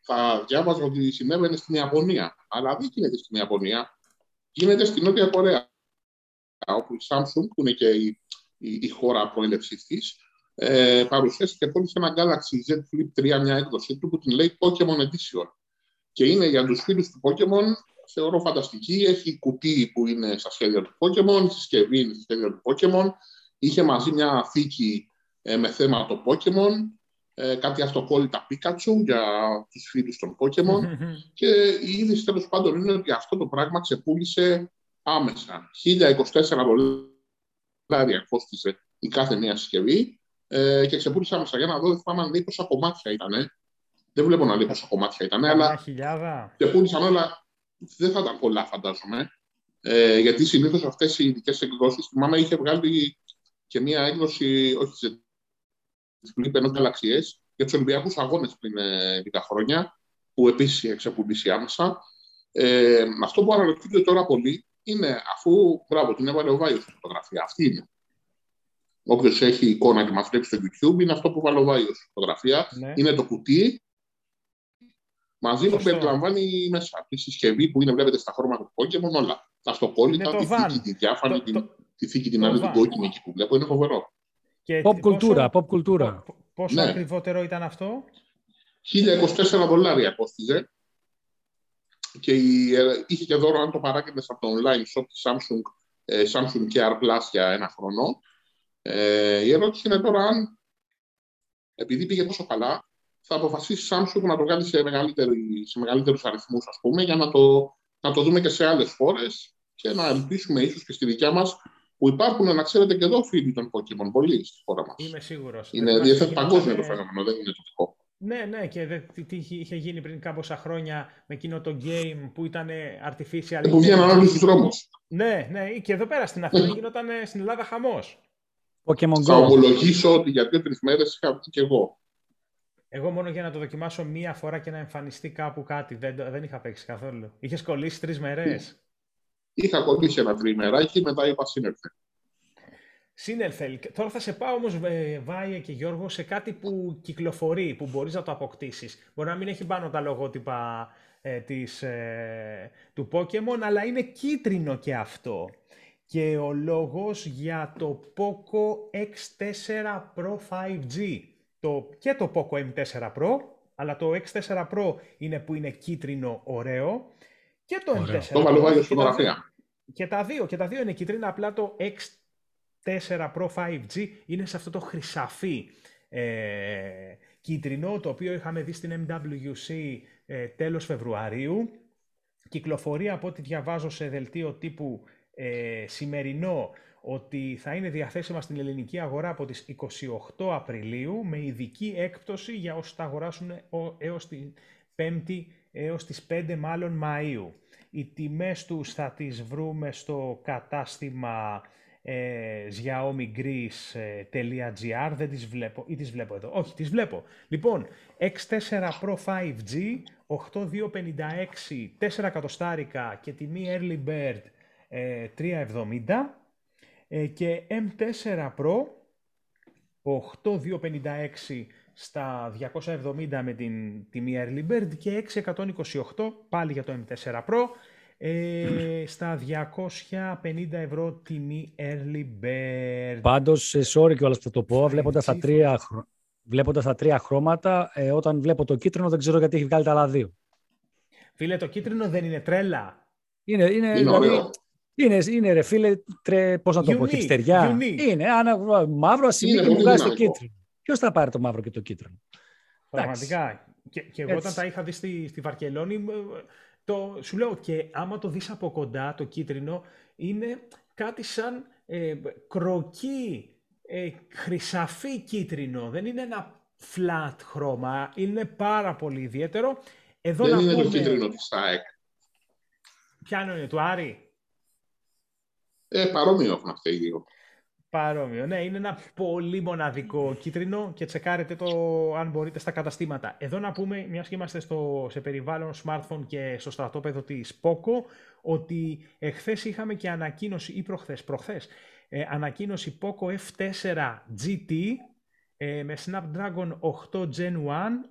θα διάβαζα ότι συνέβαινε στην Ιαπωνία. Αλλά δεν γίνεται στην Ιαπωνία. Γίνεται στην Νότια Κορέα. Όπου η Samsung, που είναι και η η, η χώρα προέλευσής της, ε, παρουσίασε και πώλησε ένα Galaxy Z Flip 3, μια έκδοση του που την λέει Pokemon Edition. Και είναι για τους φίλους του Pokemon, θεωρώ φανταστική. Έχει κουτί που είναι στα σχέδια του Pokemon, συσκευή είναι στα σχέδια του Pokemon. Είχε μαζί μια θήκη ε, με θέμα το Pokemon, ε, κάτι αυτοκόλλητα Pikachu για τους φίλους των Pokemon και η είδηση τέλος πάντων είναι ότι αυτό το πράγμα ξεπούλησε άμεσα. 1024 δολάρια δολάρια κόστησε η κάθε μία συσκευή ε, και ξεπούλησα άμεσα για να δω, δεν θυμάμαι αν λέει πόσα κομμάτια ήταν. Δεν βλέπω να λέει πόσα κομμάτια ήταν, αλλά χιλιάδα. ξεπούλησαν όλα. Δεν θα ήταν πολλά, φαντάζομαι. Ε, γιατί συνήθως αυτές οι ειδικές εκδόσεις, θυμάμαι, είχε βγάλει και μία έκδοση, όχι σε Flip ενός γαλαξιέ, για τους Ολυμπιακούς Αγώνες πριν ε, 10 χρόνια, που επίσης εξεπούλησε άμεσα. Ε, αυτό που αναρωτιούνται τώρα πολύ είναι αφού, μπράβο, την έβαλε ο Βάιος στη φωτογραφία. Αυτή είναι. Όποιος έχει εικόνα και μας βλέπει στο YouTube, είναι αυτό που βάλε ο Βάιος στη φωτογραφία. Ναι. Είναι το κουτί μαζί που περιλαμβάνει μέσα τη συσκευή που είναι, βλέπετε στα χρώματα του Pokemon, όλα. Τα αυτοκόλλητα, τη θήκη, τη διάφανη, το, το, τη θήκη την άλλη, την κόκκινη εκεί που βλέπω, είναι φοβερό. pop κουλτούρα, pop κουλτούρα. Πόσο ναι. ακριβότερο ήταν αυτό; 1024 δολάρια κόστιζε και ε, είχε και δώρο αν το παράγεται από το online shop της Samsung, ε, Samsung Care Plus για ένα χρόνο. Ε, η ερώτηση είναι τώρα αν, επειδή πήγε τόσο καλά, θα αποφασίσει η Samsung να το κάνει σε, σε μεγαλύτερους αριθμούς, ας πούμε, για να το, να το δούμε και σε άλλες χώρες και να ελπίσουμε ίσως και στη δικιά μας που υπάρχουν, να ξέρετε και εδώ φίλοι των Pokemon, πολλοί στη χώρα μας. Είμαι σίγουρος. Είναι διεθνές παγκόσμιο το φαινόμενο, δεν είναι τοπικό. Ναι, ναι, και τι είχε γίνει πριν κάμποσα χρόνια με εκείνο το game που ήταν artificial. Που βγαίναν όλοι στους δρόμους. Ναι, ναι, και εδώ πέρα στην Αθήνα γινόταν στην Ελλάδα χαμός. Pokemon Θα ομολογήσω ότι για δύο-τρει μέρες είχα βγει και εγώ. Εγώ μόνο για να το δοκιμάσω μία φορά και να εμφανιστεί κάπου κάτι. Δεν, δεν είχα παίξει καθόλου. Είχες κολλήσει τρεις μέρες; Είχα κολλήσει ένα τριμεράκι, μετά είπα σύνερθε. Σύνελθελ. Τώρα θα σε πάω όμως, ε, Βάιε και Γιώργο, σε κάτι που κυκλοφορεί, που μπορείς να το αποκτήσεις. Μπορεί να μην έχει πάνω τα λογότυπα ε, της, ε, του Pokemon, αλλά είναι κίτρινο και αυτό. Και ο λόγος για το Poco X4 Pro 5G. Το, και το Poco M4 Pro, αλλά το X4 Pro είναι που είναι κίτρινο ωραίο. Και το M4 Το βάλω φωτογραφία. Και τα δύο, και τα δύο είναι κίτρινα, απλά το X 4 Pro 5G είναι σε αυτό το χρυσαφί ε, κίτρινο, το οποίο είχαμε δει στην MWC ε, τέλος Φεβρουαρίου. Κυκλοφορεί από ό,τι διαβάζω σε δελτίο τύπου ε, σημερινό ότι θα είναι διαθέσιμα στην ελληνική αγορά από τις 28 Απριλίου με ειδική έκπτωση για όσους τα αγοράσουν έως την 5η έως τις 5 μάλλον Μαΐου. Οι τιμές τους θα τις βρούμε στο κατάστημα ε, xiaomigreece.gr, δεν τις βλέπω, ή τις βλέπω εδώ, όχι, τις βλέπω. Λοιπόν, X4 Pro 5G, 8256, 4 εκατοστάρικα και τιμή Early Bird ε, 370 ε, και M4 Pro, 8256 στα 270 με την τιμή Early Bird και 628 πάλι για το M4 Pro ε, στα 250 ευρώ τιμή early bird. Πάντως, ε, sorry και όλα θα το πω, βλέποντας τα τρία, βλέποντας τα τρία χρώματα, ε, όταν βλέπω το κίτρινο δεν ξέρω γιατί έχει βγάλει τα άλλα δύο. Φίλε, το κίτρινο δεν είναι τρέλα. Είναι, είναι, είναι, δηλαδή, είναι, είναι ρε φίλε, τρε, πώς να το unique, πω, χυψτεριά. Είναι, άνα, μαύρο ασημί και μου βγάζει το κίτρινο. Ποιος θα πάρει το μαύρο και το κίτρινο; Πραγματικά. Και, και εγώ όταν τα είχα δει στη, στη Βαρκελόνη, το, σου λέω και άμα το δεις από κοντά το κίτρινο είναι κάτι σαν ε, κροκί, ε, χρυσαφί κίτρινο. Δεν είναι ένα flat χρώμα, είναι πάρα πολύ ιδιαίτερο. Εδώ Δεν είναι πούμε... το κίτρινο της ΑΕΚ. Ποιο είναι, του Άρη. Ε, παρόμοιο έχουν αυτοί οι δύο. Παρόμοιο, ναι, είναι ένα πολύ μοναδικό κίτρινο και τσεκάρετε το αν μπορείτε στα καταστήματα. Εδώ να πούμε, μιας και είμαστε στο, σε περιβάλλον smartphone και στο στρατόπεδο της Poco, ότι εχθές είχαμε και ανακοίνωση, ή προχθές, προχθές, ε, ανακοίνωση Poco F4 GT ε, με Snapdragon 8 Gen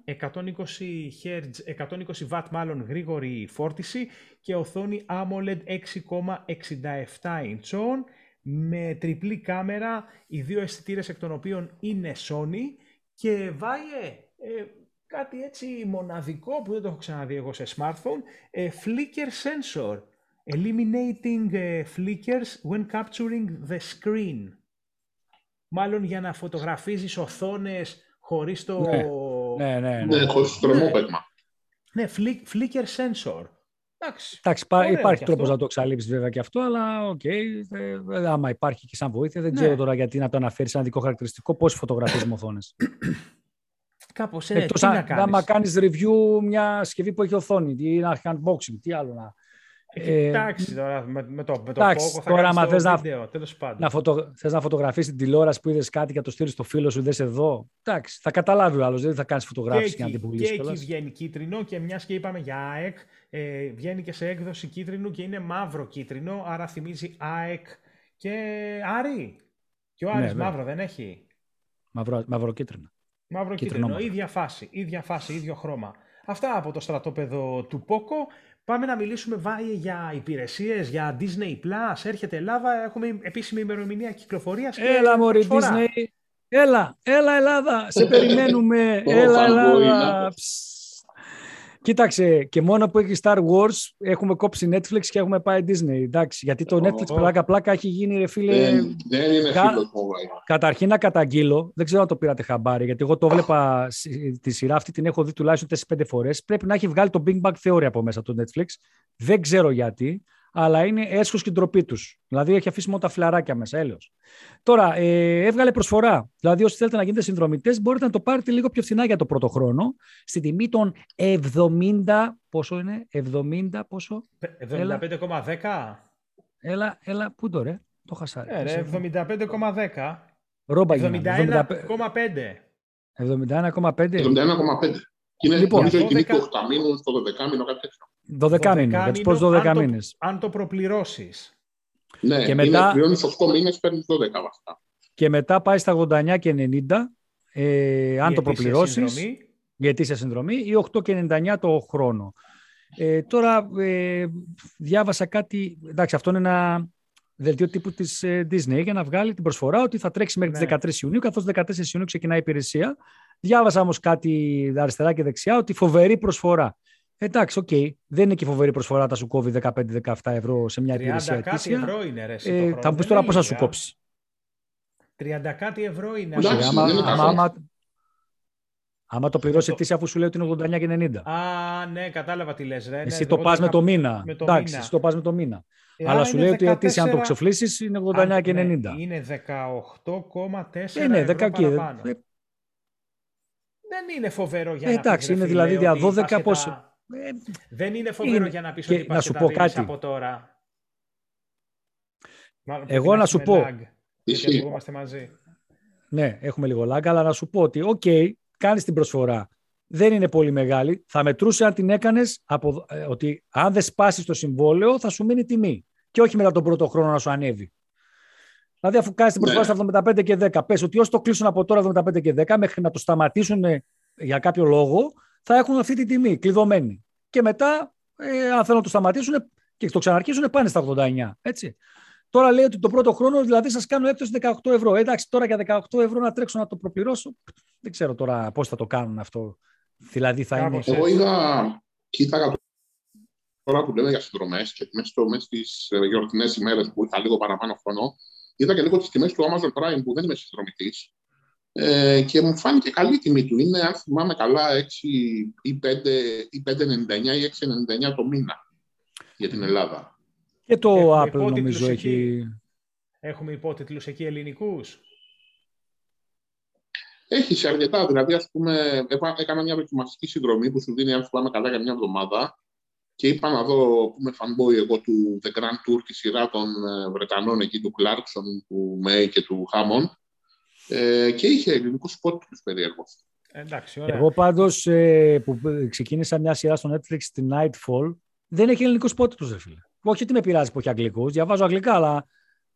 1, 120 Hz, 120 W μάλλον γρήγορη φόρτιση και οθόνη AMOLED 6,67 inch με τριπλή κάμερα, οι δύο αισθητήρες εκ των οποίων είναι Sony και βάει ε, κάτι έτσι μοναδικό που δεν το έχω ξαναδεί εγώ σε smartphone, ε, flicker sensor, eliminating ε, flickers when capturing the screen. Μάλλον για να φωτογραφίζεις οθόνες χωρίς το... Ναι, ναι, ναι. ναι. ναι χωρίς το τρομόπαιγμα. Ναι, flicker sensor. Εντάξει, Εντάξει υπάρχει τρόπος να το εξαλείψεις βέβαια και αυτό, αλλά ok, okay, ε, άμα υπάρχει και σαν βοήθεια, δεν ναι. ξέρω τώρα γιατί να το αναφέρεις σαν δικό χαρακτηριστικό πώς φωτογραφίζει οθόνες. Κάπως έτσι. Εκτός αν άμα κάνεις review μια συσκευή που έχει οθόνη ή ένα unboxing, τι άλλο να. Ε, εντάξει τώρα με, με το, με το εντάξει, θα τώρα, άμα θες να, να, φωτο, θες να φωτογραφίσεις την τηλεόραση που είδες κάτι και το στείλεις στο φίλο σου, δες εδώ. Εντάξει, θα καταλάβει ο άλλος, δεν θα κάνεις φωτογράφηση και, και να την πουλήσεις. Και εκεί βγαίνει κίτρινο και μιας και είπαμε για ΑΕΚ, ε, βγαίνει και σε έκδοση κίτρινου και είναι μαύρο κίτρινο, άρα θυμίζει ΑΕΚ και Άρη. Και ο Άρης ναι, μαύρο δεν έχει; Μαύρο, μαύρο κίτρινο. Μαύρο κίτρινο, ίδια φάση, ίδια φάση, ίδιο χρώμα. Αυτά από το στρατόπεδο του Πόκο. Πάμε να μιλήσουμε βάει για υπηρεσίες, για Disney Plus. Έρχεται Ελλάδα, έχουμε επίσημη ημερομηνία κυκλοφορίας. Έλα μωρή Disney, έλα, έλα Ελλάδα, σε περιμένουμε, έλα Ελλάδα. Κοίταξε, και μόνο που έχει Star Wars έχουμε κόψει Netflix και έχουμε πάει Disney. Εντάξει, γιατί το Netflix πλάκα πλάκα έχει γίνει ρε φίλε. Δεν, δεν είναι Κα... φίλος Καταρχήν να καταγγείλω, δεν ξέρω αν το πήρατε χαμπάρι, γιατί εγώ το βλέπα τη σειρά αυτή, την έχω δει τουλάχιστον 4-5 φορές. Πρέπει να έχει βγάλει το Big Bang Theory από μέσα το Netflix. Δεν ξέρω γιατί αλλά είναι έσχος και ντροπή τους. Δηλαδή έχει αφήσει μόνο τα φιλαράκια μέσα, έλεος. Τώρα, ε, έβγαλε προσφορά. Δηλαδή, όσοι θέλετε να γίνετε συνδρομητές, μπορείτε να το πάρετε λίγο πιο φθηνά για το πρώτο χρόνο. Στη τιμή των 70. Πόσο είναι, 70 πόσο; 75,10. Έλα, έλα, πού το ρε, το χασάρι. Ε, 75,10. Ρόμπα 71,5. 71,5. 71,5. Και είναι λοιπόν, νομίζω η τιμή του 8 μήνου, στο 12 μήνο, κάτι τέτοιο. 12 μήνες, για τους 12 αν μήνες. Το, αν το προπληρώσεις. Ναι, και μετά, πληρώνεις 8 μήνες, παίρνεις 12 βασικά. Και μετά πάει στα 89 και 90, ε, αν το προπληρώσεις, για αιτήσια συνδρομή, ή 8 και 99 το χρόνο. Ε, τώρα ε, διάβασα κάτι, εντάξει αυτό είναι ένα δελτίο τύπου της ε, Disney για να βγάλει την προσφορά ότι θα τρέξει μέχρι ναι. τις 13 Ιουνίου, καθώς 14 Ιουνίου ξεκινάει η υπηρεσία. Διάβασα όμως κάτι αριστερά και δεξιά ότι φοβερή προσφορά. Εντάξει, ok. Okay. Δεν είναι και φοβερή προσφορά, τα σου κόβει 15-17 ευρώ σε μια υπηρεσία κάτι ευρώ είναι, ρε, ε, Θα μου πεις τώρα πώ θα σου κόψεις. 30 κάτι ευρώ είναι. Εντάξει, άμα, άμα, άμα, άμα, το πληρώσει ετήσια αφού σου λέει ότι είναι 89 και 90. Α, ναι, κατάλαβα τι λες. Ρε, εσύ ναι, το πας με το μήνα. Με το Εντάξει, μήνα. εσύ το πας με το μήνα. Ε, Αλλά σου λέει 14... ότι ετήσια αν το ξοφλήσεις είναι 89 και 90. Ναι, είναι 18,4 ε, ναι, ευρώ παραπάνω. Ε, δεν είναι φοβερό για να Εντάξει, είναι δηλαδή για 12 πόσο. Ε, δεν είναι φοβερό για να πεις ότι να σου πω κάτι. από τώρα. Εγώ να σου πω. γιατί είμαστε μαζί. Ναι, έχουμε λίγο lag, αλλά να σου πω ότι, ok, okay, κάνεις την προσφορά. Δεν είναι πολύ μεγάλη. Θα μετρούσε αν την έκανες, από, ε, ότι αν δεν σπάσεις το συμβόλαιο, θα σου μείνει τιμή. Και όχι μετά τον πρώτο χρόνο να σου ανέβει. Δηλαδή, αφού κάνεις την προσφορά ναι. στα 75 και 10, πες ότι όσοι το κλείσουν από τώρα 75 και 10 μέχρι να το σταματήσουν για κάποιο λόγο, θα έχουν αυτή τη τιμή κλειδωμένη. Και μετά, ε, αν θέλουν να το σταματήσουν και το ξαναρχίσουν, πάνε στα 89. Έτσι. Τώρα λέει ότι το πρώτο χρόνο δηλαδή σας κάνω έκπτωση 18 ευρώ. Ε, εντάξει, τώρα για 18 ευρώ να τρέξω να το προπληρώσω. Δεν ξέρω τώρα πώς θα το κάνουν αυτό. Δηλαδή θα είναι. Εγώ είδα, κοίταγα τώρα που λέμε για συνδρομές και μέσα στις ε, γιορτινές ημέρες που είχα λίγο παραπάνω χρόνο, είδα και λίγο τις τιμές του Amazon Prime που δεν είμαι συνδρομητής ε, και μου φάνηκε καλή τιμή του. Είναι, αν θυμάμαι καλά, 6 ή 5 ή 5,99 ή 6,99 το μήνα. για την Ελλάδα. Και το Έχουμε Apple νομίζω έχει... Έχουμε υπότιτλους εκεί ελληνικούς. Έχει σε αρκετά. Δηλαδή, ας πούμε, έκανα μια δοκιμαστική συνδρομή που σου δίνει, αν θυμάμαι καλά, για μια εβδομάδα και είπα να δω, που είμαι fanboy εγώ του The Grand Tour, τη σειρά των ε, Βρετανών εκεί, του Clarkson, του May και του Hammond. Ε, και είχε ελληνικούς υπότιτλους περίεργου. Εντάξει, ωραία. Εγώ πάντως ε, που ξεκίνησα μια σειρά στο Netflix, τη Nightfall, δεν έχει ελληνικούς υπότιτλους, ρε φίλε. Όχι ότι με πειράζει που έχει αγγλικούς, διαβάζω αγγλικά, αλλά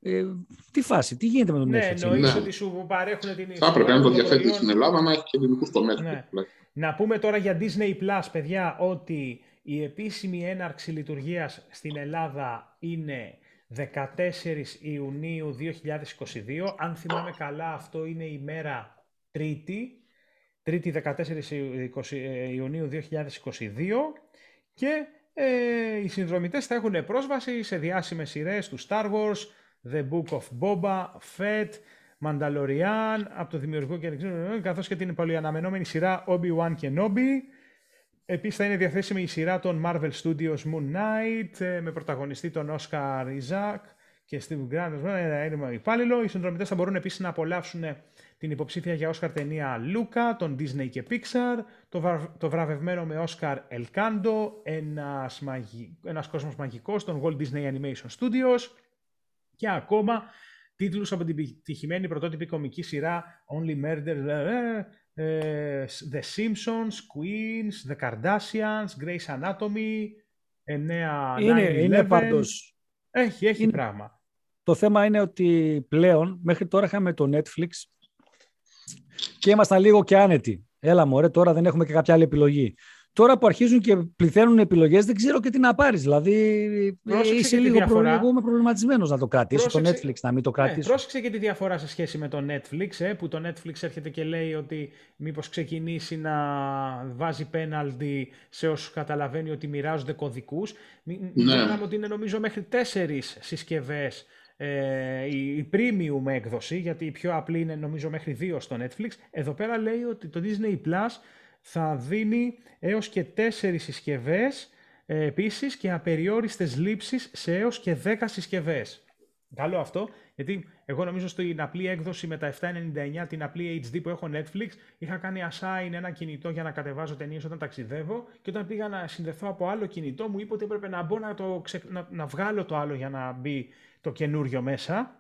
ε, τι φάση, τι γίνεται με τον ναι, Netflix. Ναι, εννοείς ότι σου παρέχουν την Θα έπρεπε να το διαθέτεις στην Ελλάδα να έχει και ελληνικούς στο Netflix. Ναι. Να πούμε τώρα για Disney Plus, παιδιά, ότι η επίσημη έναρξη λειτουργίας στην Ελλάδα είναι 14 Ιουνίου 2022. Αν θυμάμαι καλά, αυτό είναι η μέρα Τρίτη. Τρίτη 14 Ιουνίου 2022. Και ε, οι συνδρομητές θα έχουν πρόσβαση σε διάσημες σειρές του Star Wars, The Book of Boba, Fett, Mandalorian, από το δημιουργό και καθώς και την πολυαναμενόμενη σειρά Obi-Wan και Nobi. Επίσης θα είναι διαθέσιμη η σειρά των Marvel Studios Moon Knight ε, με πρωταγωνιστή τον Oscar Isaac και Steve Grant, ένα έντιμο υπάλληλο. Οι συνδρομητές θα μπορούν επίσης να απολαύσουν την υποψήφια για Oscar ταινία Luca, τον Disney και Pixar, το, το βραβευμένο με Oscar El Canto, ένας, μαγι... ένας κόσμος μαγικός, τον Walt Disney Animation Studios και ακόμα τίτλους από την επιτυχημένη πρωτότυπη κομική σειρά Only Murder, ε, ε, The Simpsons, Queens, The Kardashians, Grey's Anatomy, 9, είναι, είναι πάντως... Έχει, έχει πράγμα. Το θέμα είναι ότι πλέον, μέχρι τώρα είχαμε το Netflix και ήμασταν λίγο και άνετοι. Έλα μωρέ, τώρα δεν έχουμε και κάποια άλλη επιλογή. Τώρα που αρχίζουν και πληθαίνουν επιλογές, δεν ξέρω και τι να πάρεις. Δηλαδή, πρόσεξε είσαι λίγο προβληματισμένος να το κρατήσει το Netflix, να μην το κρατήσει. Ναι, πρόσεξε και τη διαφορά σε σχέση με το Netflix, ε, που το Netflix έρχεται και λέει ότι μήπως ξεκινήσει να βάζει πέναλτι σε όσους καταλαβαίνει ότι μοιράζονται κωδικούς. Μην ναι. ότι είναι νομίζω μέχρι τέσσερις συσκευές ε, η premium έκδοση, γιατί η πιο απλή είναι νομίζω μέχρι δύο στο Netflix. Εδώ πέρα λέει ότι το Disney Plus θα δίνει έως και τέσσερις συσκευές ε, επίσης και απεριόριστες λήψεις σε έως και 10 συσκευές. Καλό αυτό, γιατί εγώ νομίζω στην απλή έκδοση με τα 799, την απλή HD που έχω Netflix, είχα κάνει assign ένα κινητό για να κατεβάζω ταινίες όταν ταξιδεύω και όταν πήγα να συνδεθώ από άλλο κινητό μου είπε ότι έπρεπε να μπω να, το να, να βγάλω το άλλο για να μπει το καινούριο μέσα.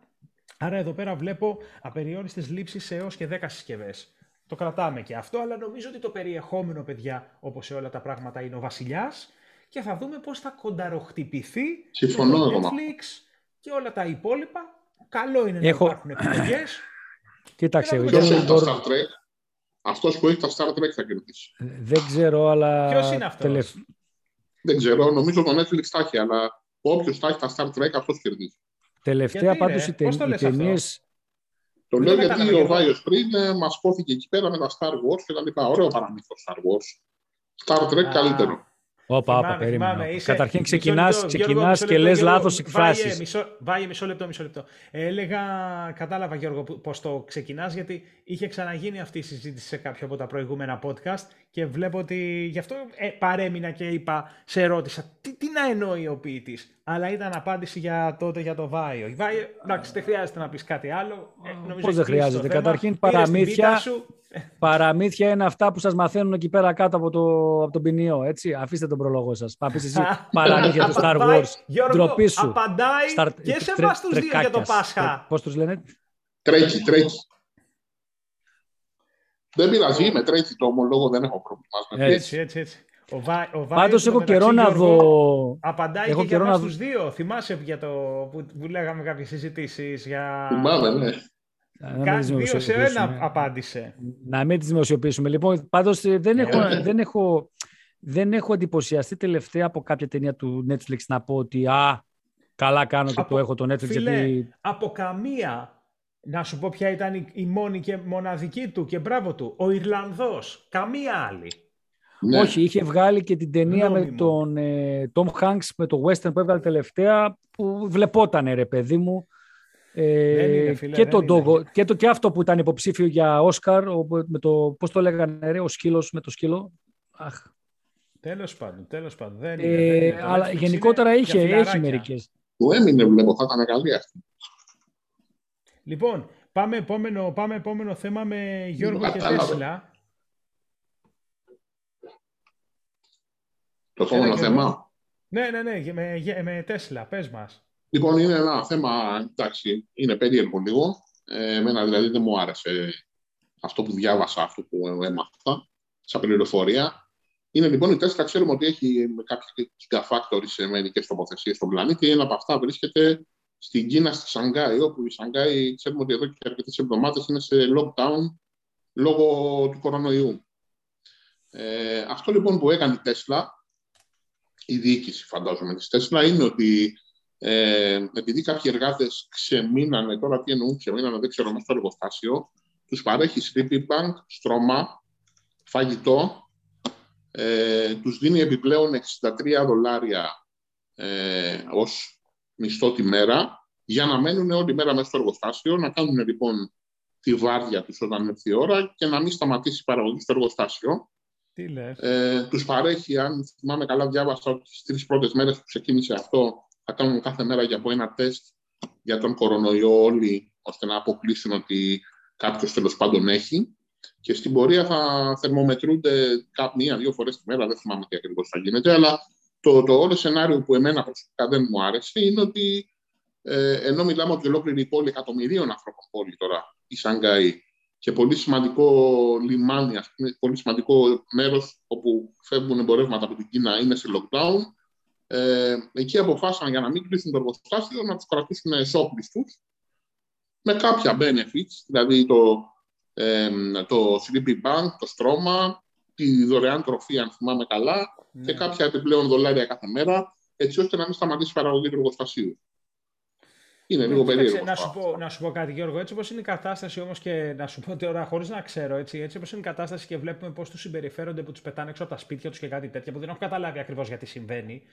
Άρα εδώ πέρα βλέπω απεριόριστες λήψεις σε έως και 10 συσκευές. Το κρατάμε και αυτό, αλλά νομίζω ότι το περιεχόμενο, παιδιά, όπως σε όλα τα πράγματα, είναι ο βασιλιάς και θα δούμε πώς θα κονταροχτυπηθεί Συμφωνώ το Netflix και όλα τα υπόλοιπα. Καλό είναι Έχω... να υπάρχουν επιλογές. Κοίταξε, Ποιος έχει τα Star Trek, αυτός που έχει τα Star Trek θα κερδίσει. Δεν ξέρω, αλλά... Ποιος είναι αυτός; Δεν ξέρω, νομίζω το Netflix τα έχει, αλλά όποιος τα έχει τα Star Trek, αυτός κερδίζει. Τελευταία πάντως οι ταινίε. Το λέω γιατί ο Βάιος πριν ε, μας πόθηκε εκεί πέρα με τα Star Wars και τα λοιπά. Ωραίο παραμύθο Star Wars. Star Trek καλύτερο. Όπα, όπα, περίμενα. Καταρχήν ξεκινάς, ξεκινάς και λες λάθος εκφράσεις. Βάγε μισό λεπτό, μισό λεπτό. Έλεγα, κατάλαβα Γιώργο πώς το ξεκινάς, γιατί είχε ξαναγίνει αυτή η συζήτηση σε κάποιο από τα προηγούμενα podcast και βλέπω ότι γι' αυτό ε, παρέμεινα και είπα, σε ερώτησα, τι, τι να εννοεί ο ποιητής; Αλλά ήταν απάντηση για τότε για το Βάιο. Η Βάιο, εντάξει, δεν χρειάζεται να πεις κάτι άλλο. Ε, Πώς δεν χρειάζεται. Καταρχήν παραμύθια, παραμύθια είναι αυτά που σας μαθαίνουν εκεί πέρα κάτω από, το, από τον ποινιό. Έτσι. Αφήστε τον προλόγο σας. Πάμε εσύ παραμύθια του Star Wars. Γιώργο, σου. Απαντάει και σε εμάς τους δύο για το Πάσχα. Πώς τους λένε; Τρέχει, τρέχει. Δεν πειράζει, είμαι τρέχει το ομολόγο, δεν έχω πρόβλημα. Έτσι, έτσι, έτσι. Ο, Βα, ο Πάντως έχω καιρό να δω... Απαντάει έχω και για μας τους δύο. Θυμάσαι για το που, που λέγαμε κάποιες συζητήσεις για... Θυμάμαι, ναι. Κάτι δύο σε ένα απάντησε. Να μην τις δημοσιοποιήσουμε. Λοιπόν, πάντως ε, δεν έχω, ε. δεν έχω, δεν έχω εντυπωσιαστεί τελευταία από κάποια ταινία του Netflix να πω ότι α, καλά κάνω και το έχω το Netflix. Φίλε, γιατί... από καμία να σου πω ποια ήταν η μόνη και μοναδική του και μπράβο του. Ο Ιρλανδός. Καμία άλλη. Ναι. Όχι, είχε βγάλει και την ταινία με τον ε, Tom Hanks, με το western που έβγαλε τελευταία, που βλεπόταν ρε παιδί μου. Ε, και, το είναι. και, το, και αυτό που ήταν υποψήφιο για Όσκαρ, με το, πώς το λέγανε ρε, ο σκύλος με το σκύλο. Αχ, Τέλος πάντων, τέλος πάντων. Δεν είναι, ε, δεν είναι. Αλλά γενικότερα είχε, έχει μερικές. Του έμεινε, βλέπω, θα ήταν καλή αυτή. Λοιπόν, πάμε επόμενο, πάμε επόμενο θέμα με Γιώργο και Τέσλα. Το επόμενο θέμα. Ναι, ναι, ναι, με, με Τέσλα, πες μας. Λοιπόν, είναι ένα θέμα, εντάξει, είναι περίεργο λίγο. Ε, εμένα δηλαδή δεν μου άρεσε αυτό που διάβασα, αυτό που έμαθα, σαν πληροφορία. Είναι λοιπόν η Τέσλα, ξέρουμε ότι έχει κάποια gigafactory σε μερικέ τοποθεσίες στον πλανήτη. Ένα από αυτά βρίσκεται στην Κίνα, στη Σανγκάη, όπου η Σανγκάη ξέρουμε ότι εδώ και αρκετές εβδομάδες είναι σε lockdown λόγω του κορονοϊού. Ε, αυτό λοιπόν που έκανε η Τέσλα, η διοίκηση φαντάζομαι της Τέσλα, είναι ότι ε, επειδή κάποιοι εργάτες ξεμείνανε, τώρα τι εννοούν ξεμείνανε, δεν ξέρω μέσα στο εργοστάσιο, τους παρέχει Bank, στρώμα, φαγητό, ε, τους δίνει επιπλέον 63 δολάρια ε, ως μισθό τη μέρα για να μένουν όλη μέρα μέσα στο εργοστάσιο, να κάνουν λοιπόν τη βάρδια τους όταν έρθει η ώρα και να μην σταματήσει η παραγωγή στο εργοστάσιο. Τι λες. Ε, τους παρέχει, αν θυμάμαι καλά, διάβασα ότι στις τρεις πρώτες μέρες που ξεκίνησε αυτό, θα κάνουν κάθε μέρα για από ένα τεστ για τον κορονοϊό όλοι, ώστε να αποκλείσουν ότι κάποιος τέλος πάντων έχει. Και στην πορεία θα θερμομετρούνται μία-δύο φορές τη μέρα, δεν θυμάμαι τι ακριβώς θα γίνεται. Αλλά το, το όλο σενάριο που εμένα προσωπικά δεν μου άρεσε είναι ότι ε, ενώ μιλάμε ότι ολόκληρη η πόλη εκατομμυρίων ανθρώπων πόλη τώρα, η Σανγκάη, και πολύ σημαντικό λιμάνι, ας πούμε, πολύ σημαντικό μέρος όπου φεύγουν εμπορεύματα από την Κίνα είναι σε lockdown, ε, εκεί αποφάσισαν για να μην κλείσουν το εργοστάσιο να τους κρατήσουν εσόπλιστου με κάποια benefits, δηλαδή το, ε, το Sleepy Bank, το στρώμα, τη δωρεάν τροφή, αν θυμάμαι καλά, ναι. και κάποια επιπλέον δολάρια κάθε μέρα, έτσι ώστε να μην σταματήσει η παραγωγή του εργοστασίου. Είναι λίγο περίεργο. Να σου, πω, να σου πω κάτι, Γιώργο. Έτσι όπως είναι η κατάσταση όμως και να σου πω τώρα, χωρίς να ξέρω, έτσι, έτσι όπως είναι η κατάσταση και βλέπουμε πώς τους συμπεριφέρονται που τους πετάνε έξω από τα σπίτια τους και κάτι τέτοια που δεν έχω καταλάβει ακριβώς γιατί συμβαίνει.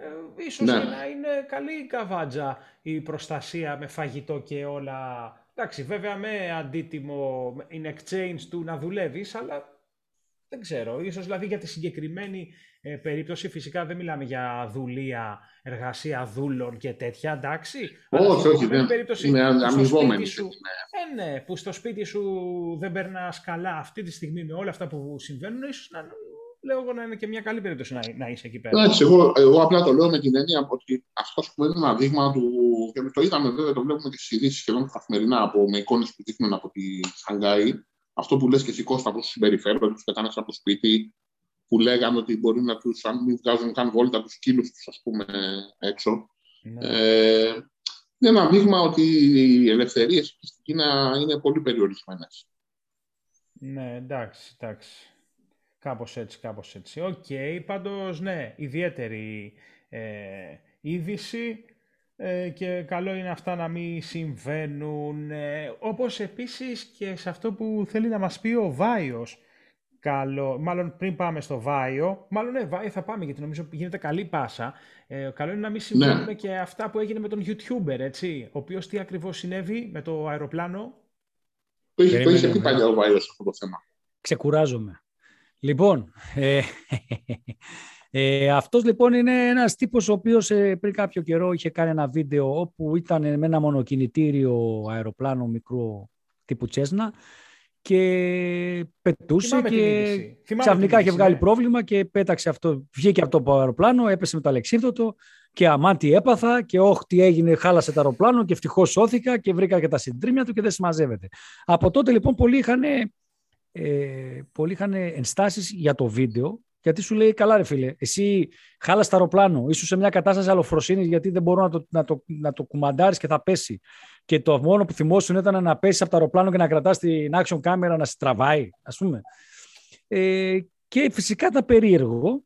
Ε, ίσως ναι. να είναι καλή η καβάτζα η προστασία με φαγητό και όλα. Εντάξει, βέβαια με αντίτιμο in exchange του να δουλεύεις, αλλά δεν ξέρω. Ίσως δηλαδή για τη συγκεκριμένη ε, περίπτωση φυσικά δεν μιλάμε για δουλεία, εργασία δούλων και τέτοια, εντάξει. Όχι, όχι, δεν περίπτωση, είναι αμοιβόμενη. Σου, ναι. Ε, ναι, που στο σπίτι σου δεν περνάς καλά αυτή τη στιγμή με όλα αυτά που συμβαίνουν, ίσως να λέω εγώ να είναι και μια καλή περίπτωση να, να είσαι εκεί πέρα. Εντάξει, εγώ, εγώ απλά το λέω με την έννοια ότι αυτός που είναι ένα δείγμα του. και το είδαμε βέβαια, το βλέπουμε και στις ειδήσεις σχεδόν καθημερινά από, με εικόνες που δείχνουν από τη Σανγκάη. Αυτό που λες και εσύ Κώστα, πώς συμπεριφέρονται, τους πετάνε από το σπίτι, που λέγανε ότι μπορεί να τους, αν μην βγάζουν καν βόλτα, τους σκύλους τους, ας πούμε, έξω. Ναι. Ε, είναι ένα δείγμα ότι οι ελευθερίες στην Κίνα είναι πολύ περιορισμένες. Ναι, εντάξει, εντάξει. Κάπως έτσι, κάπως έτσι. Ok, okay, πάντως ναι, ιδιαίτερη ε, είδηση ε, και καλό είναι αυτά να μην συμβαίνουν. Ε, όπως επίσης και σε αυτό που θέλει να μας πει ο Βάιος. Καλό, μάλλον πριν πάμε στο Βάιο, μάλλον ναι, Βάιο θα πάμε γιατί νομίζω γίνεται καλή πάσα. Ε, καλό είναι να μην συμβαίνουν ναι. και αυτά που έγινε με τον YouTuber, έτσι, ο οποίος τι ακριβώς συνέβη με το αεροπλάνο; Το είχε, το είχε πει παλιά ο Βάιος αυτό το θέμα. Ξεκουράζομαι. Λοιπόν, ε, ε, αυτός λοιπόν είναι ένας τύπος ο οποίος ε, πριν κάποιο καιρό είχε κάνει ένα βίντεο όπου ήταν με ένα μονοκινητήριο αεροπλάνο μικρό τύπου Τσέσνα και πετούσε και ξαφνικά είχε βγάλει ναι. πρόβλημα και πέταξε αυτό, βγήκε από το αεροπλάνο, έπεσε με το αλεξίπτωτο και αμάτι έπαθα και όχι τι έγινε, χάλασε το αεροπλάνο και ευτυχώς σώθηκα και βρήκα και τα συντρίμια του και δεν συμμαζεύεται. Από τότε λοιπόν πολλοί είχαν ε, πολλοί είχαν ενστάσεις για το βίντεο γιατί σου λέει, καλά ρε φίλε, εσύ χάλασες το αεροπλάνο, ίσως σε μια κατάσταση αλοφροσύνης γιατί δεν μπορώ να το, να το, να το κουμαντάρεις και θα πέσει. Και το μόνο που θυμόσουν ήταν να πέσεις από το αεροπλάνο και να κρατάς την action κάμερα να σε τραβάει, ας πούμε. Ε, και φυσικά ήταν περίεργο.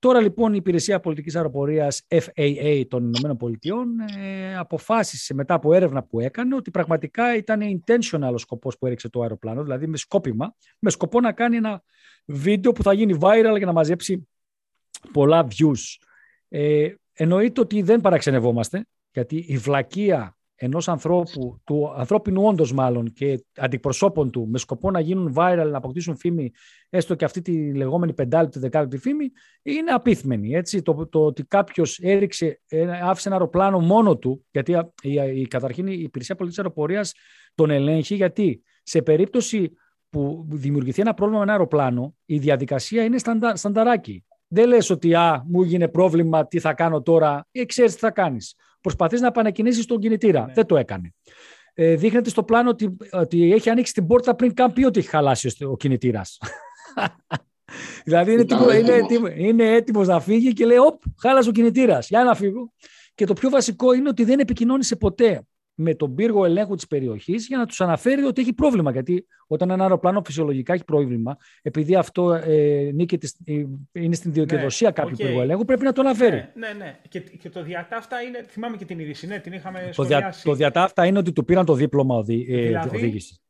Τώρα λοιπόν η Υπηρεσία Πολιτικής Αεροπορίας FAA των Ηνωμένων Πολιτειών ε, αποφάσισε μετά από έρευνα που έκανε ότι πραγματικά ήταν intentional ο σκοπός που έριξε το αεροπλάνο, δηλαδή με σκόπιμα, με σκοπό να κάνει ένα βίντεο που θα γίνει viral και να μαζέψει πολλά views. Ε, εννοείται ότι δεν παραξενευόμαστε, γιατί η βλακεία ενός ανθρώπου, του ανθρώπινου όντως μάλλον και αντιπροσώπων του με σκοπό να γίνουν viral, να αποκτήσουν φήμη, έστω και αυτή τη λεγόμενη πεντάλεπτη, δεκάλεπτη φήμη, είναι απίθμενη. Έτσι. Το, το ότι κάποιος έριξε, άφησε ένα αεροπλάνο μόνο του, γιατί η, η, καταρχήν η υπηρεσία πολιτικής αεροπορίας τον ελέγχει, γιατί σε περίπτωση που δημιουργηθεί ένα πρόβλημα με ένα αεροπλάνο, η διαδικασία είναι σταντα, στανταράκι. Δεν λες ότι α, μου έγινε πρόβλημα, τι θα κάνω τώρα, ή ξέρεις τι θα κάνεις. Προσπαθείς να επανεκκινήσεις τον κινητήρα. Ναι. Δεν το έκανε. Ε, δείχνεται στο πλάνο ότι, ότι έχει ανοίξει την πόρτα πριν καν πει ότι έχει χαλάσει ο κινητήρας. δηλαδή είναι, τύπο, είναι, έτοιμος, είναι έτοιμος να φύγει και λέει «Οπ, χάλασε ο κινητήρας, για να φύγω». Και το πιο βασικό είναι ότι δεν επικοινώνησε ποτέ με τον πύργο ελέγχου της περιοχής για να τους αναφέρει ότι έχει πρόβλημα. Γιατί όταν ένα αεροπλάνο φυσιολογικά έχει πρόβλημα, επειδή αυτό ε, ε είναι στην δικαιοδοσία ναι, κάποιου okay. πύργου ελέγχου, πρέπει να το αναφέρει. Ναι, ναι. ναι. Και, και το διατάφτα είναι. Θυμάμαι και την είδηση, ναι, την είχαμε το, δια, το διατάφτα είναι ότι του πήραν το δίπλωμα οδη, ε, δηλαδή... οδήγησης.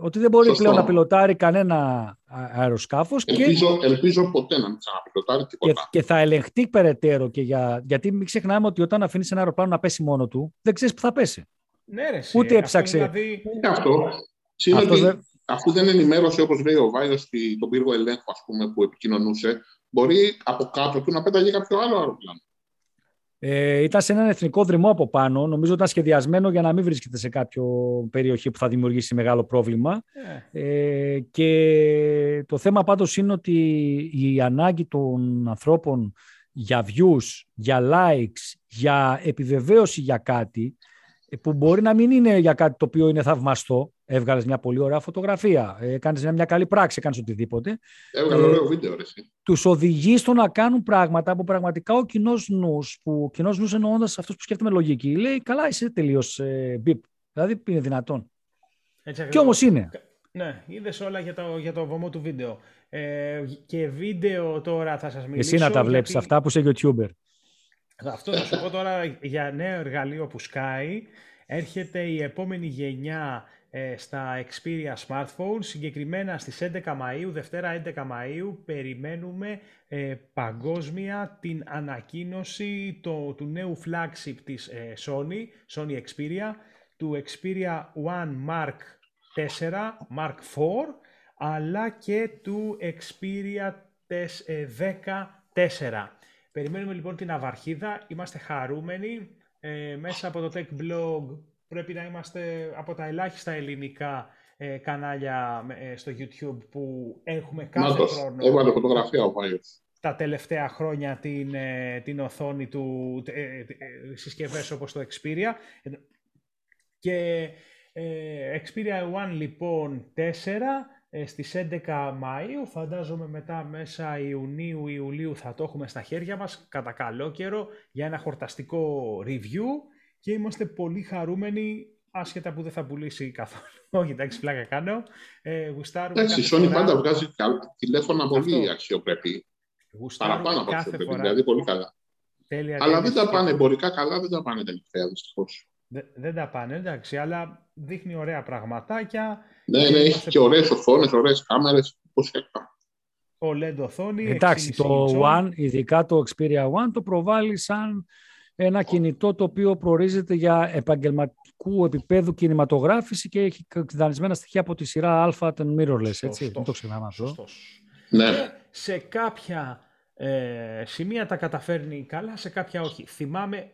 Ότι δεν μπορεί πλέον να πιλωτάρει κανένα αεροσκάφος. Ελπίζω, και... ελπίζω ποτέ να μην ξαναπιλωτάρει τίποτα. Και, και θα ελεγχθεί περαιτέρω. Και για... Γιατί μην ξεχνάμε ότι όταν αφήνεις ένα αεροπλάνο να πέσει μόνο του, δεν ξέρεις που θα πέσει. Ναι, ρε, Ούτε έψαξε. Δηλαδή... αυτό. αυτός δεν... Αφού δεν ενημέρωσε, όπως λέει ο Βάιο, τον πύργο ελέγχου ας πούμε, που επικοινωνούσε, μπορεί από κάτω του να πέταγε κάποιο άλλο αεροπλάνο. Ε, ήταν σε έναν εθνικό δρυμό από πάνω. Νομίζω ήταν σχεδιασμένο για να μην βρίσκεται σε κάποιο περιοχή που θα δημιουργήσει μεγάλο πρόβλημα. Ε. ε και το θέμα πάντως είναι ότι η ανάγκη των ανθρώπων για views, για likes, για επιβεβαίωση για κάτι που μπορεί να μην είναι για κάτι το οποίο είναι θαυμαστό. Έβγαλες μια πολύ ωραία φωτογραφία, έκανες μια, μια καλή πράξη, έκανες οτιδήποτε. Έβγαλε ε, ωραίο βίντεο, ρε. Τους οδηγεί στο να κάνουν πράγματα που πραγματικά ο κοινός νους, που ο κοινός νους εννοώντας αυτό που σκέφτεται με λογική, λέει καλά, είσαι τελείως ε, μπιπ. Δηλαδή είναι δυνατόν. Έτσι, και όμως είναι. Ναι, είδες όλα για το, για το βωμό του βίντεο. Ε, και βίντεο τώρα θα σας μιλήσω. Εσύ να τα βλέπεις αυτά που είσαι YouTuber. Αυτό θα σου πω τώρα για νέο εργαλείο που σκάει. Έρχεται η επόμενη γενιά ε, στα Xperia Smartphones, συγκεκριμένα στις 11 Μαΐου, Δευτέρα 11 Μαΐου, περιμένουμε ε, παγκόσμια την ανακοίνωση το, του νέου flagship της ε, Sony, Sony Xperia, του Xperia One Mark 4, Mark 4, αλλά και του Xperia 10 4. Περιμένουμε λοιπόν την Αβαρχίδα, είμαστε χαρούμενοι. Ε, μέσα από το Tech Blog πρέπει να είμαστε από τα ελάχιστα ελληνικά ε, κανάλια ε, στο YouTube που έχουμε κάθε Νάτος, χρόνο. Έβαλε φωτογραφία ο Βάιος. Τα τελευταία χρόνια την, ε, την οθόνη του ε, συσκευές όπως το Xperia. Και Xperia One λοιπόν 4 ε, στις 11 Μαΐου, φαντάζομαι μετά μέσα Ιουνίου-Ιουλίου θα το έχουμε στα χέρια μας, κατά καλό καιρό, για ένα χορταστικό review και είμαστε πολύ χαρούμενοι, άσχετα που δεν θα πουλήσει καθόλου. Όχι, εντάξει, πλάκα κάνω. Ε, γουστάρουμε εντάξει, η Sony πάντα βγάζει τηλέφωνα πολύ αξιοπρεπή. Παραπάνω από αξιοπρεπή, δηλαδή πολύ καλά. Τέλεια, Αλλά δεν τα πάνε εμπορικά καλά, δεν τα πάνε τελευταία, δυστυχώς. Δεν, τα πάνε, εντάξει, αλλά δείχνει ωραία πραγματάκια. Ναι, ναι, έχει και ωραίες οθόνες, ωραίες κάμερες, πώς Ο LED οθόνη. Εντάξει, το One, ειδικά το Xperia One, το προβάλλει σαν ένα κινητό το οποίο προορίζεται για επαγγελματικού επίπεδου κινηματογράφηση και έχει δανεισμένα στοιχεία από τη σειρά Alpha and Mirrorless, έτσι. Δεν το ξεχνάμε αυτό. Ναι. σε κάποια ε, σημεία τα καταφέρνει καλά, σε κάποια όχι. Θυμάμαι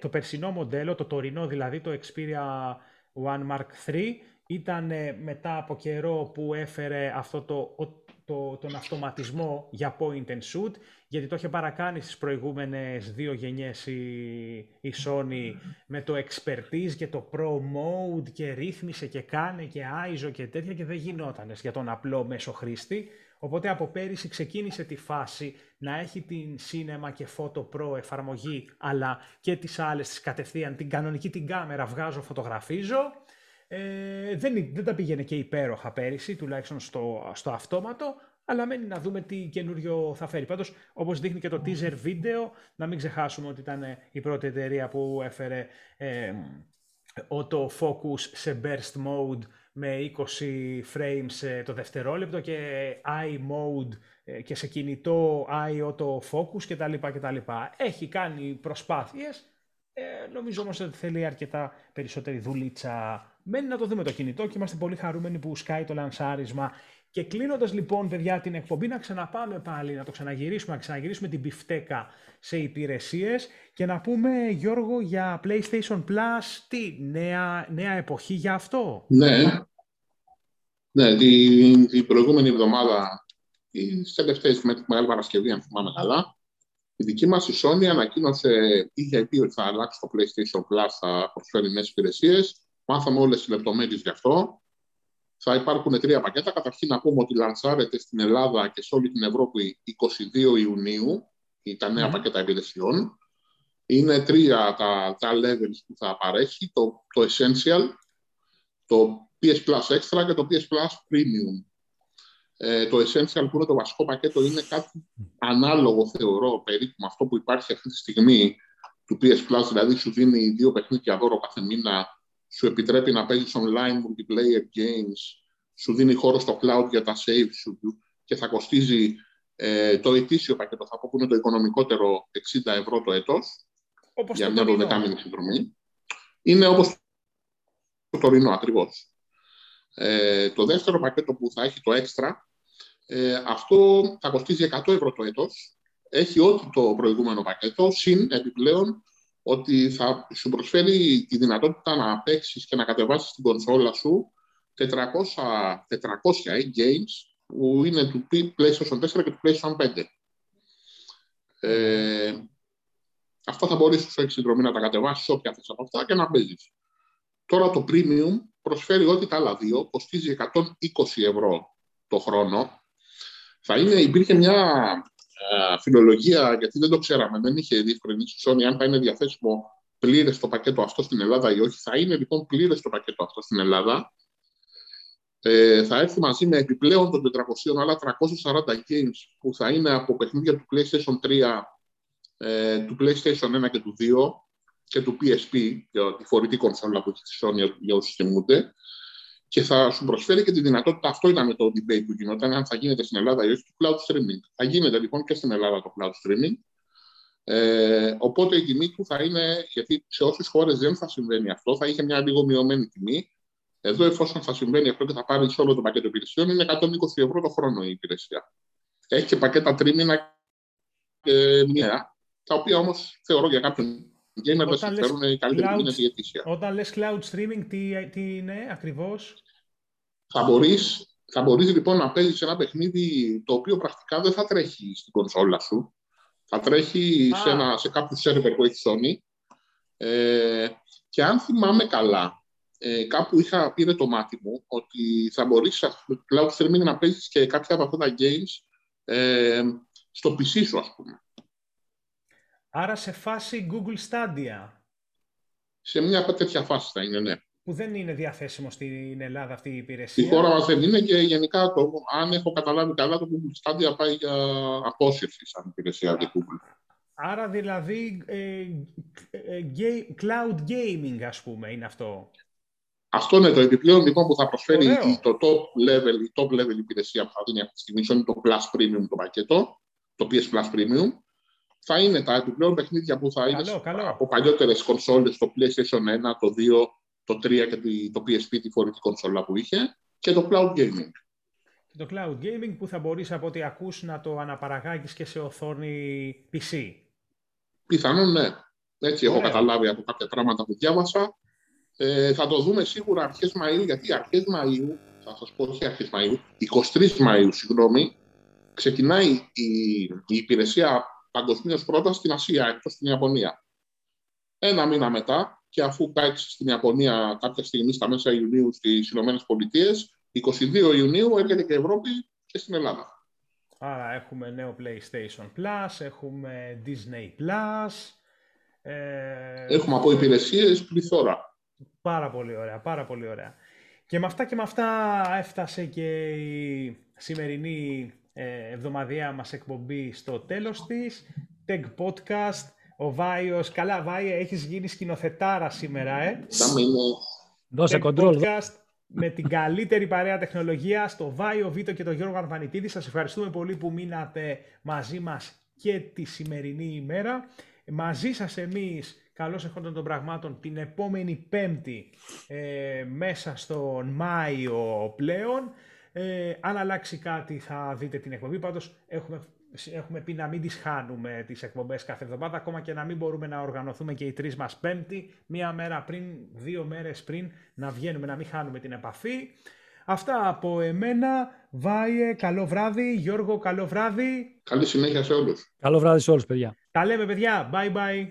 το περσινό μοντέλο, το τωρινό δηλαδή, το Xperia One Mark III, ήταν μετά από καιρό που έφερε αυτό το, το, τον αυτοματισμό για point and shoot, γιατί το είχε παρακάνει στις προηγούμενες δύο γενιές η, η Sony με το expertise και το pro mode και ρύθμισε και κάνε και ISO και τέτοια και δεν γινόταν για τον απλό μέσο χρήστη. Οπότε από πέρυσι ξεκίνησε τη φάση να έχει την Cinema και Photo Pro εφαρμογή, αλλά και τις άλλες τις κατευθείαν, την κανονική την κάμερα βγάζω, φωτογραφίζω. Ε, δεν, δεν τα πήγαινε και υπέροχα πέρυσι, τουλάχιστον στο, στο αυτόματο, αλλά μένει να δούμε τι καινούριο θα φέρει. Πάντως, όπως δείχνει και το teaser βίντεο, να μην ξεχάσουμε ότι ήταν η πρώτη εταιρεία που έφερε ε, auto focus σε burst mode με 20 frames ε, το δευτερόλεπτο και eye mode ε, και σε κινητό eye auto focus κτλ. κτλ. Έχει κάνει προσπάθειες, Ε, νομίζω όμως ότι θέλει αρκετά περισσότερη δουλίτσα. Μένει να το δούμε το κινητό και είμαστε πολύ χαρούμενοι που σκάει το λανσάρισμα. Και κλείνοντας λοιπόν, παιδιά, την εκπομπή, να ξαναπάμε πάλι, να το ξαναγυρίσουμε, να ξαναγυρίσουμε την πιφτέκα σε υπηρεσίες και να πούμε, Γιώργο, για PlayStation Plus, τι, νέα, νέα εποχή για αυτό; Ναι. Ναι, την, την προηγούμενη εβδομάδα, τις τελευταίες με τη Μεγάλη Παρασκευή, αν θυμάμαι καλά, η δική μας η Sony ανακοίνωσε, είχε πει ότι θα αλλάξει το PlayStation Plus, θα προσφέρει νέες υπηρεσίες. Μάθαμε όλες τις λεπτομέρειες γι' αυτό. Θα υπάρχουν τρία πακέτα. Καταρχήν να πούμε ότι λανσάρεται στην Ελλάδα και σε όλη την Ευρώπη 22 Ιουνίου τα νέα mm. πακέτα υπηρεσιών. Είναι τρία τα, τα levels που θα παρέχει, το, το Essential, το PS Plus Extra και το PS Plus Premium. Ε, το Essential που είναι το βασικό πακέτο είναι κάτι ανάλογο θεωρώ περίπου με αυτό που υπάρχει αυτή τη στιγμή του PS Plus, δηλαδή σου δίνει δύο παιχνίδια δώρο κάθε μήνα, σου επιτρέπει να παίζεις online multiplayer games, σου δίνει χώρο στο cloud για τα save σου και θα κοστίζει ε, το ετήσιο πακέτο, θα πω που είναι το οικονομικότερο 60 ευρώ το έτος, όπως για μια 12 μήνη συνδρομή. Είναι όπως το τωρινό ακριβώς. Ε, το δεύτερο πακέτο που θα έχει το extra ε, αυτό θα κοστίζει 100 ευρώ το έτος. Έχει ό,τι το προηγούμενο πακέτο, συν επιπλέον ότι θα σου προσφέρει τη δυνατότητα να παίξεις και να κατεβάσεις την κονσόλα σου 400, 400 ε, games που είναι του PlayStation 4 και του PlayStation 5. Ε, αυτό θα μπορείς σου έχει συνδρομή να τα κατεβάσεις όποια θες από αυτά και να παίζεις. Τώρα το Premium προσφέρει ό,τι τα άλλα δύο, κοστίζει 120 ευρώ το χρόνο θα είναι, υπήρχε μια ε, φιλολογία, γιατί δεν το ξέραμε, δεν είχε διευκρινίσει η Sony αν θα είναι διαθέσιμο πλήρες το πακέτο αυτό στην Ελλάδα ή όχι. Θα είναι λοιπόν πλήρες το πακέτο αυτό στην Ελλάδα. Ε, θα έρθει μαζί με επιπλέον των 400 άλλα 340 games που θα είναι από παιχνίδια του PlayStation 3, ε, του PlayStation 1 και του 2 και του PSP, για τη φορητή κονσόλα που έχει στη Sony για όσους θυμούνται και θα σου προσφέρει και τη δυνατότητα, αυτό ήταν το debate που γινόταν, αν θα γίνεται στην Ελλάδα ή όχι, το cloud streaming. Θα γίνεται λοιπόν και στην Ελλάδα το cloud streaming. Ε, οπότε η τιμή του θα είναι, γιατί σε όσες χώρες δεν θα συμβαίνει αυτό, θα είχε μια λίγο μειωμένη τιμή. Εδώ, εφόσον θα συμβαίνει αυτό και θα πάρει όλο το πακέτο υπηρεσιών, είναι 120 ευρώ το χρόνο η υπηρεσία. Έχει και πακέτα τρίμηνα και μία, τα οποία όμως θεωρώ για κάποιον gamer δεν συμφέρουν η καλύτερη cloud, είναι Όταν λες cloud streaming, τι, τι είναι ακριβώς; Θα μπορείς, θα μπορείς λοιπόν να παίζεις ένα παιχνίδι το οποίο πρακτικά δεν θα τρέχει στην κονσόλα σου. Θα τρέχει σε, ένα, σε κάποιο σερβερ που έχει Sony. Ε, και αν θυμάμαι καλά, ε, κάπου είχα πήρε το μάτι μου ότι θα μπορείς με cloud streaming να παίζεις και κάποια από αυτά τα games ε, στο PC σου, ας πούμε. Άρα σε φάση Google Stadia. Σε μια τέτοια φάση θα είναι, ναι. Που δεν είναι διαθέσιμο στην Ελλάδα αυτή η υπηρεσία. Στη χώρα μας δεν είναι και γενικά, το, αν έχω καταλάβει καλά, το Google Stadia πάει για απόσυρση σαν υπηρεσία από Google. Άρα δηλαδή ε, ε, cloud gaming ας πούμε είναι αυτό. Αυτό είναι το επιπλέον λοιπόν που θα προσφέρει το top level, η top level υπηρεσία που θα δίνει αυτή τη στιγμή, είναι το Plus Premium το πακέτο, το PS Plus Premium, θα είναι τα επιπλέον παιχνίδια που θα είναι καλό. από παλιότερες κονσόλες, το PlayStation 1, το 2, το 3 και το PSP, τη φορητή κονσόλα που είχε, και το cloud gaming. Και το cloud gaming που θα μπορείς από ό,τι ακούς να το αναπαραγάγεις και σε οθόνη PC. Πιθανόν ναι. Έτσι έχω καταλάβει από κάποια πράγματα που διάβασα. Ε, θα το δούμε σίγουρα αρχές Μαΐου, γιατί αρχές Μαΐου, θα σας πω όχι αρχές Μαΐου, 23 Μαΐου, συγγνώμη, ξεκινάει η, η υπηρεσία παγκοσμίως πρώτα στην Ασία, εκτός στην Ιαπωνία. Ένα μήνα μετά, και αφού κάτσει στην Ιαπωνία κάποια στιγμή στα μέσα Ιουνίου στις Ηνωμένες Πολιτείες, 22 Ιουνίου έρχεται και η Ευρώπη και στην Ελλάδα. Άρα έχουμε νέο PlayStation Plus, έχουμε Disney Plus. Ε... Έχουμε από υπηρεσίες πληθώρα. Πάρα πολύ ωραία, πάρα πολύ ωραία. Και με αυτά και με αυτά έφτασε και η σημερινή ε, εβδομαδιαία μας εκπομπή στο τέλος της. Tech Podcast. Ο Βάιος, καλά Βάιε, έχεις γίνει σκηνοθετάρα σήμερα, ε. Δώσε control. Podcast με την καλύτερη παρέα τεχνολογία στο Βάιο Βίτο και τον Γιώργο Αρβανιτίδη. Σας ευχαριστούμε πολύ που μείνατε μαζί μας και τη σημερινή ημέρα. Μαζί σας εμείς καλώς εχόντων των πραγμάτων την επόμενη Πέμπτη ε, μέσα στον Μάιο πλέον. Ε, αν αλλάξει κάτι θα δείτε την εκπομπή. Πάντως έχουμε, έχουμε πει να μην τις χάνουμε τις εκπομπές κάθε εβδομάδα, ακόμα και να μην μπορούμε να οργανωθούμε και οι τρεις μας Πέμπτη, μία μέρα πριν, δύο μέρες πριν να βγαίνουμε, να μην χάνουμε την επαφή. Αυτά από εμένα. Βάιε, καλό βράδυ. Γιώργο, καλό βράδυ. Καλή συνέχεια σε όλους. Καλό βράδυ σε όλους, παιδιά. Τα λέμε, παιδιά. Bye bye.